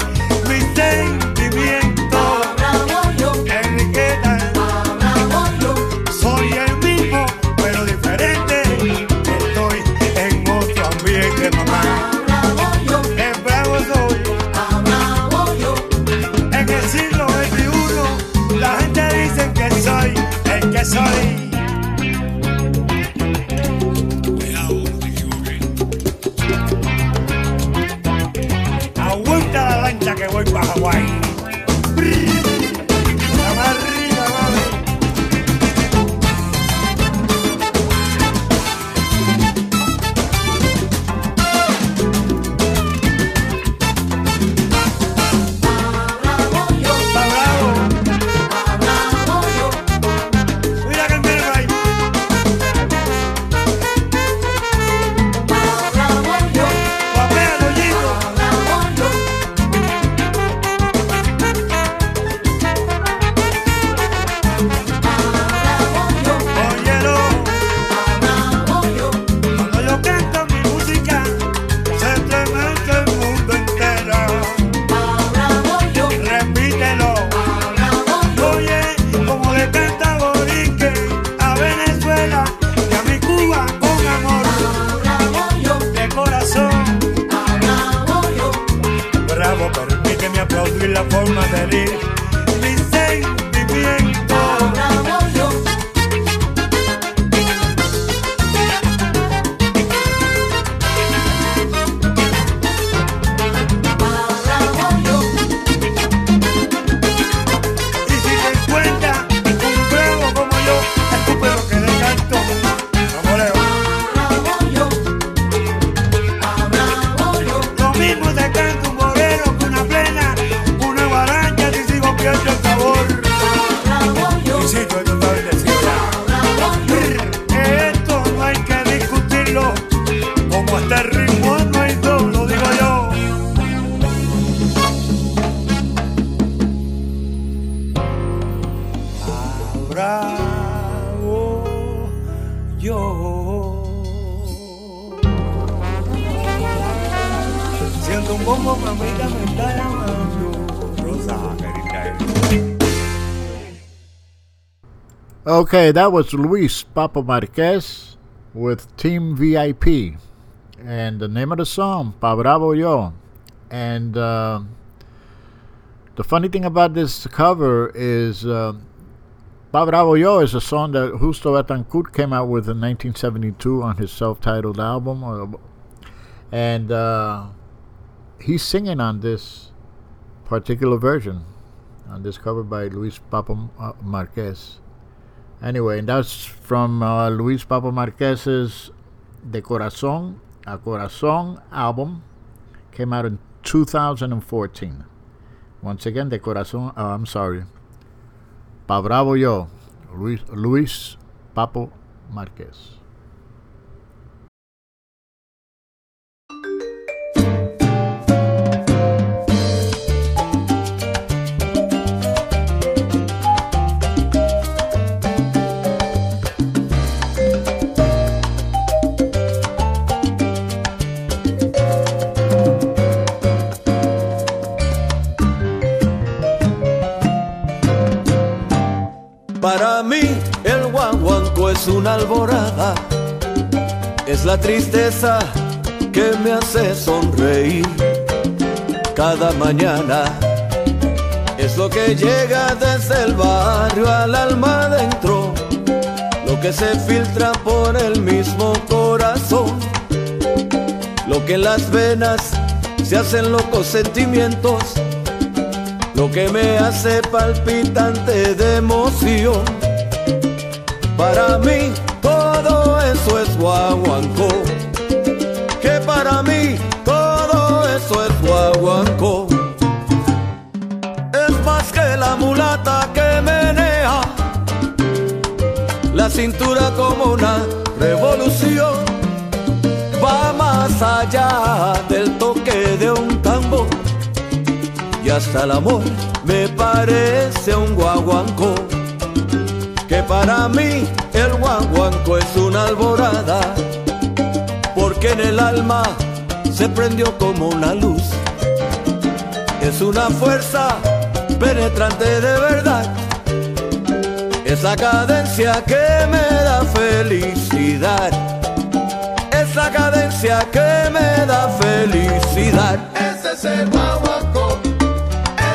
voy Okay, that was Luis Papa Marquez with Team VIP. And the name of the song, Pa Bravo Yo. And uh, the funny thing about this cover is uh, Pa Bravo Yo is a song that Justo Betancourt came out with in 1972 on his self titled album. And uh, he's singing on this particular version, on this cover by Luis Papa uh, Marquez. Anyway, that's from uh, Luis Papa Marquez's De Corazón a Corazón album. Came out in 2014. Once again, De Corazón, uh, I'm sorry. Pa Bravo Yo, Luis, Luis Papo Marquez. Es una alborada, es la tristeza que me hace sonreír cada mañana. Es lo que llega desde el barrio al alma adentro, lo que se filtra por el mismo corazón, lo que en las venas se hacen locos sentimientos lo que me hace palpitante de emoción. Para mí todo eso es guaguancó, que para mí todo eso es guaguancó. Es más que la mulata que menea la cintura como una revolución. Va más allá del toque de un tambor y hasta el amor me parece un guaguanco. Para mí el guaguanco es una alborada, porque en el alma se prendió como una luz. Es una fuerza penetrante de verdad, esa cadencia que me da felicidad, esa cadencia que me da felicidad. Ese es el guaguancó,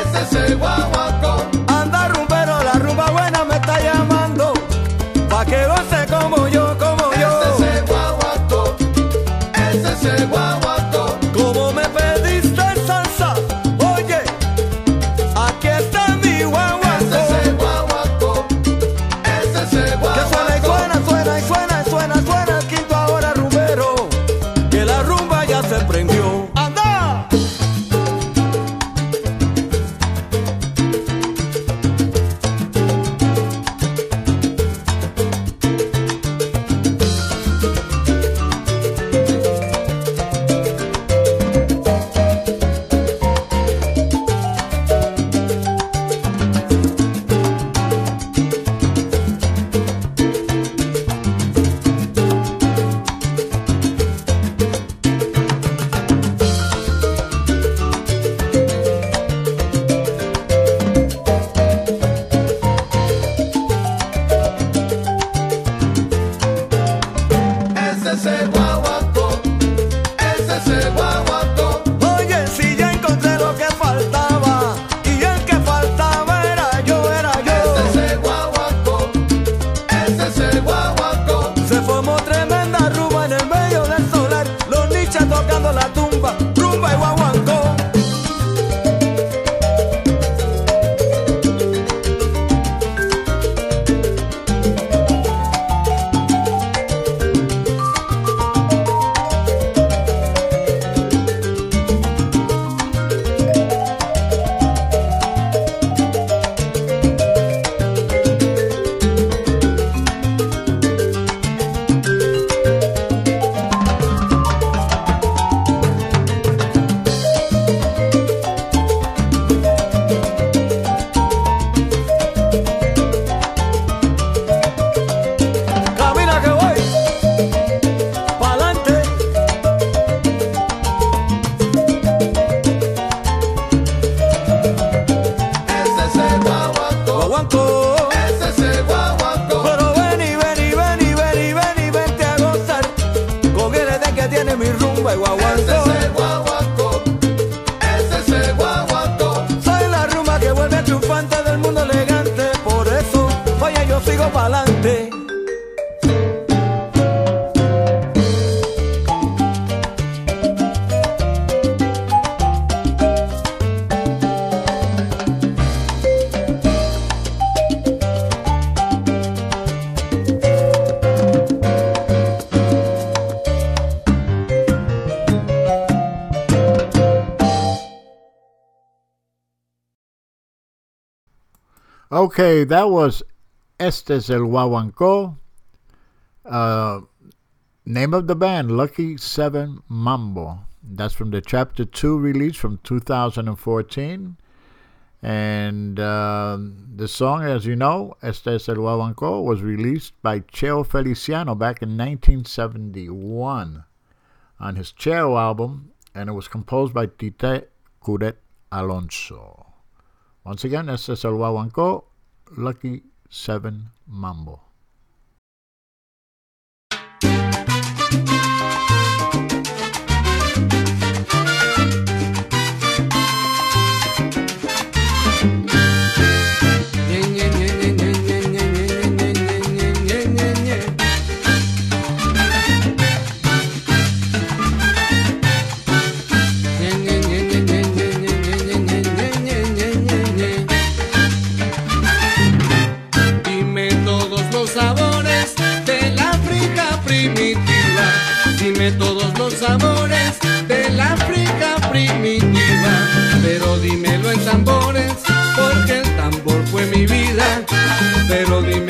ese es el guaguancó. Okay, that was Esto Es El Guaguancó. Uh, name of the band, Lucky Seven Mambo. That's from the Chapter 2 release from 2014. And uh, the song, as you know, Esto Es El Guaguancó, was released by Cheo Feliciano back in 1971 on his Cheo album, and it was composed by Tite Curet Alonso. Once again, Esto Es El Guaguancó, Lucky 7 Mambo. te lo dime.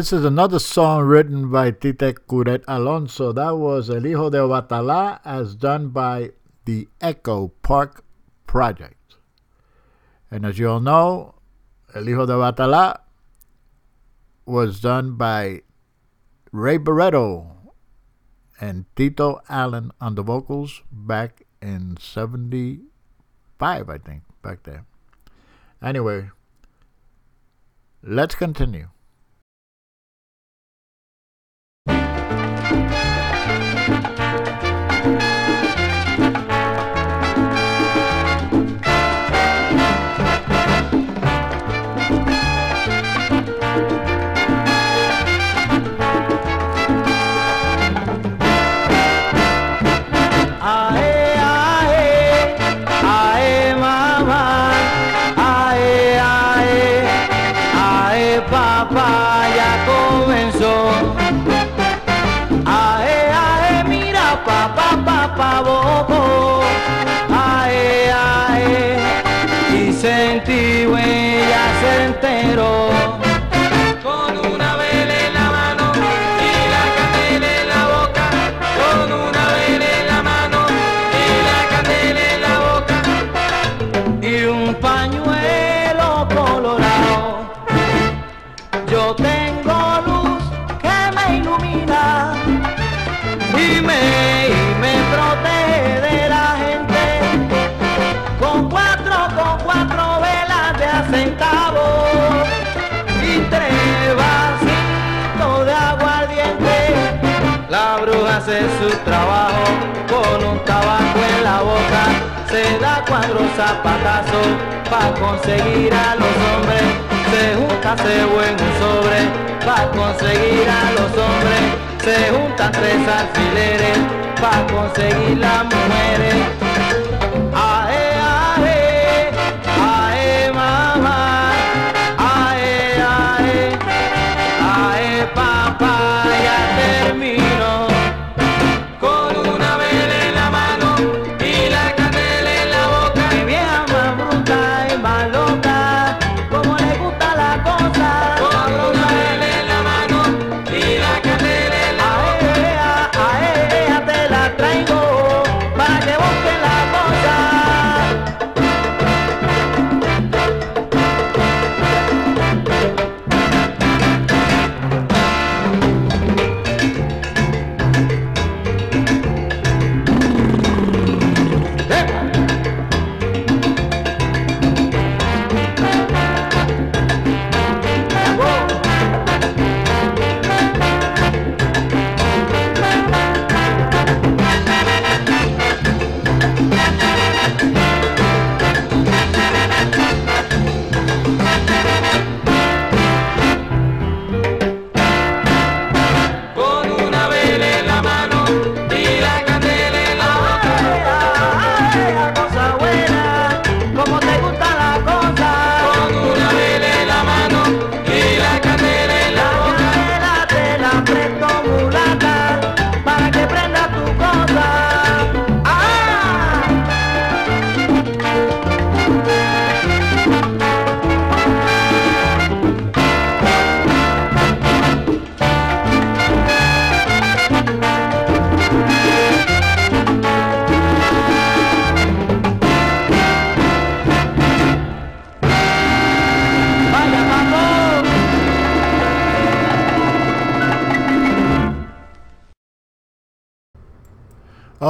This is another song written by Tite Curet Alonso. That was El Hijo de Obatalá, as done by the Echo Park Project. And as you all know, El Hijo de Obatalá was done by Ray Barretto and Tito Allen on the vocals back in 75, I think, back there. Anyway, let's continue. Cuatro zapatazos para conseguir a los hombres. Se junta, se buen sobre para conseguir a los hombres. Se juntan tres alfileres para conseguir las mujeres.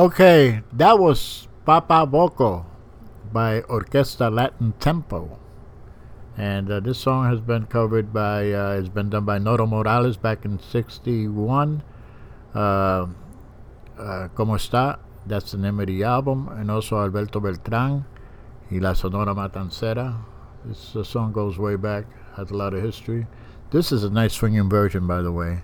Okay, that was Papa Boco by Orquesta Latin Tempo. And uh, this song has been covered by, uh, it's been done by Noro Morales back in 61. Uh, uh, Como Está, that's the name of the album. And also Alberto Beltran y La Sonora Matancera. This uh, song goes way back, has a lot of history. This is a nice swinging version, by the way.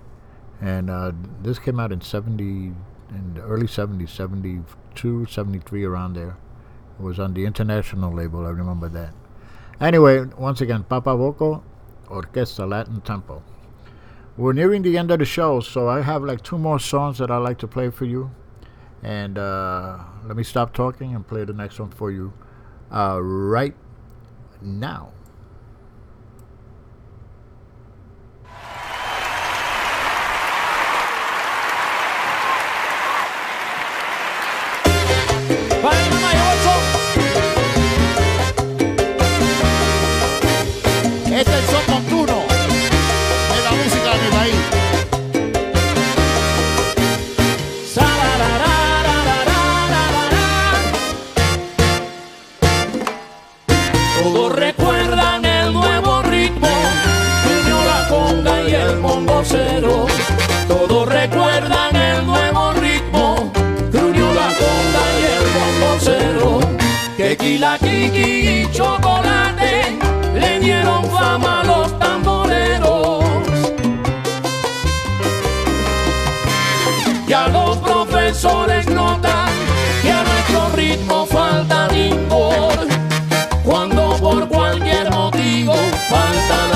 And uh, this came out in 70, in the early 70s, 72, 73, around there. It was on the international label, I remember that. Anyway, once again, Papa Boco, Orquesta Latin Tempo. We're nearing the end of the show, so I have like two more songs that I'd like to play for you. And uh, let me stop talking and play the next one for you uh, right now. y la Kiki y Chocolate le dieron fama a los tamboreros. Y a los profesores notan que a nuestro ritmo falta rigor. Cuando por cualquier motivo falta la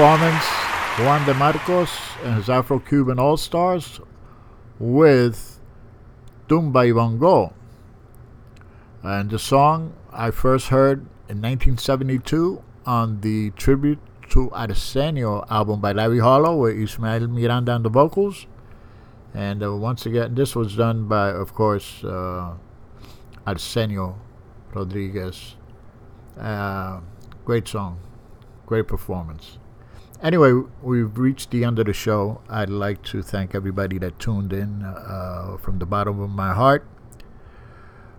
performance. Juan de Marcos and his Afro Cuban All Stars with Tumba y Bongo. And the song I first heard in 1972 on the tribute to Arsenio album by Larry Harlow with Ismael Miranda on the vocals. And uh, once again, this was done by, of course, uh, Arsenio Rodriguez. Uh, great song, great performance. Anyway, we've reached the end of the show. I'd like to thank everybody that tuned in uh, from the bottom of my heart.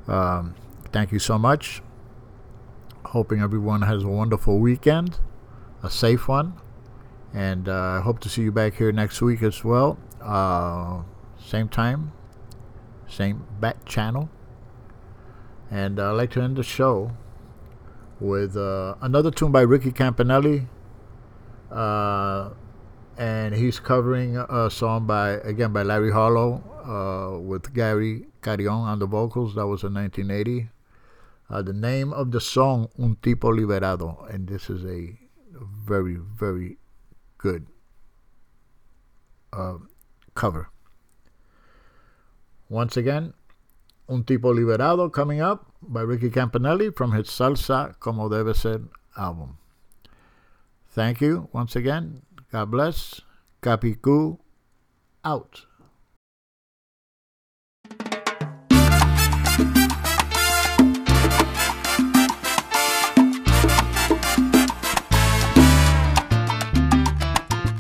Um, thank you so much. Hoping everyone has a wonderful weekend, a safe one, and uh, hope to see you back here next week as well. Uh, same time, same bat channel. And uh, I'd like to end the show with uh, another tune by Ricky Campanelli. Uh, and he's covering a song by, again, by Larry Harlow uh, with Gary Carrion on the vocals. That was in 1980. Uh, the name of the song, Un Tipo Liberado. And this is a very, very good uh, cover. Once again, Un Tipo Liberado coming up by Ricky Campanelli from his Salsa Como Debe Ser album. Thank you once again. God bless. Capicu out.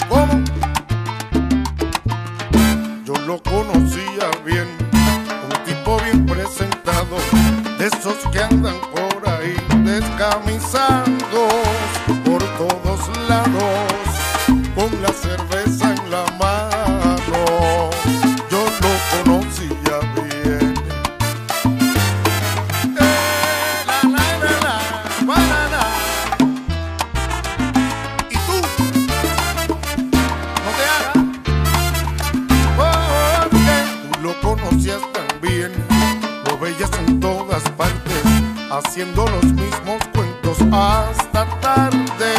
¿Cómo? Yo lo conocía bien, un tipo bien presentado, de esos que andan por ahí todos lados, con la cerveza en la mano. Yo lo conocía bien. Eh, la, la, la, la, banana. ¿Y tú? No te hagas. Porque tú lo conocías también, lo veías en todas partes, haciendo los mismos cuentos hasta tarde,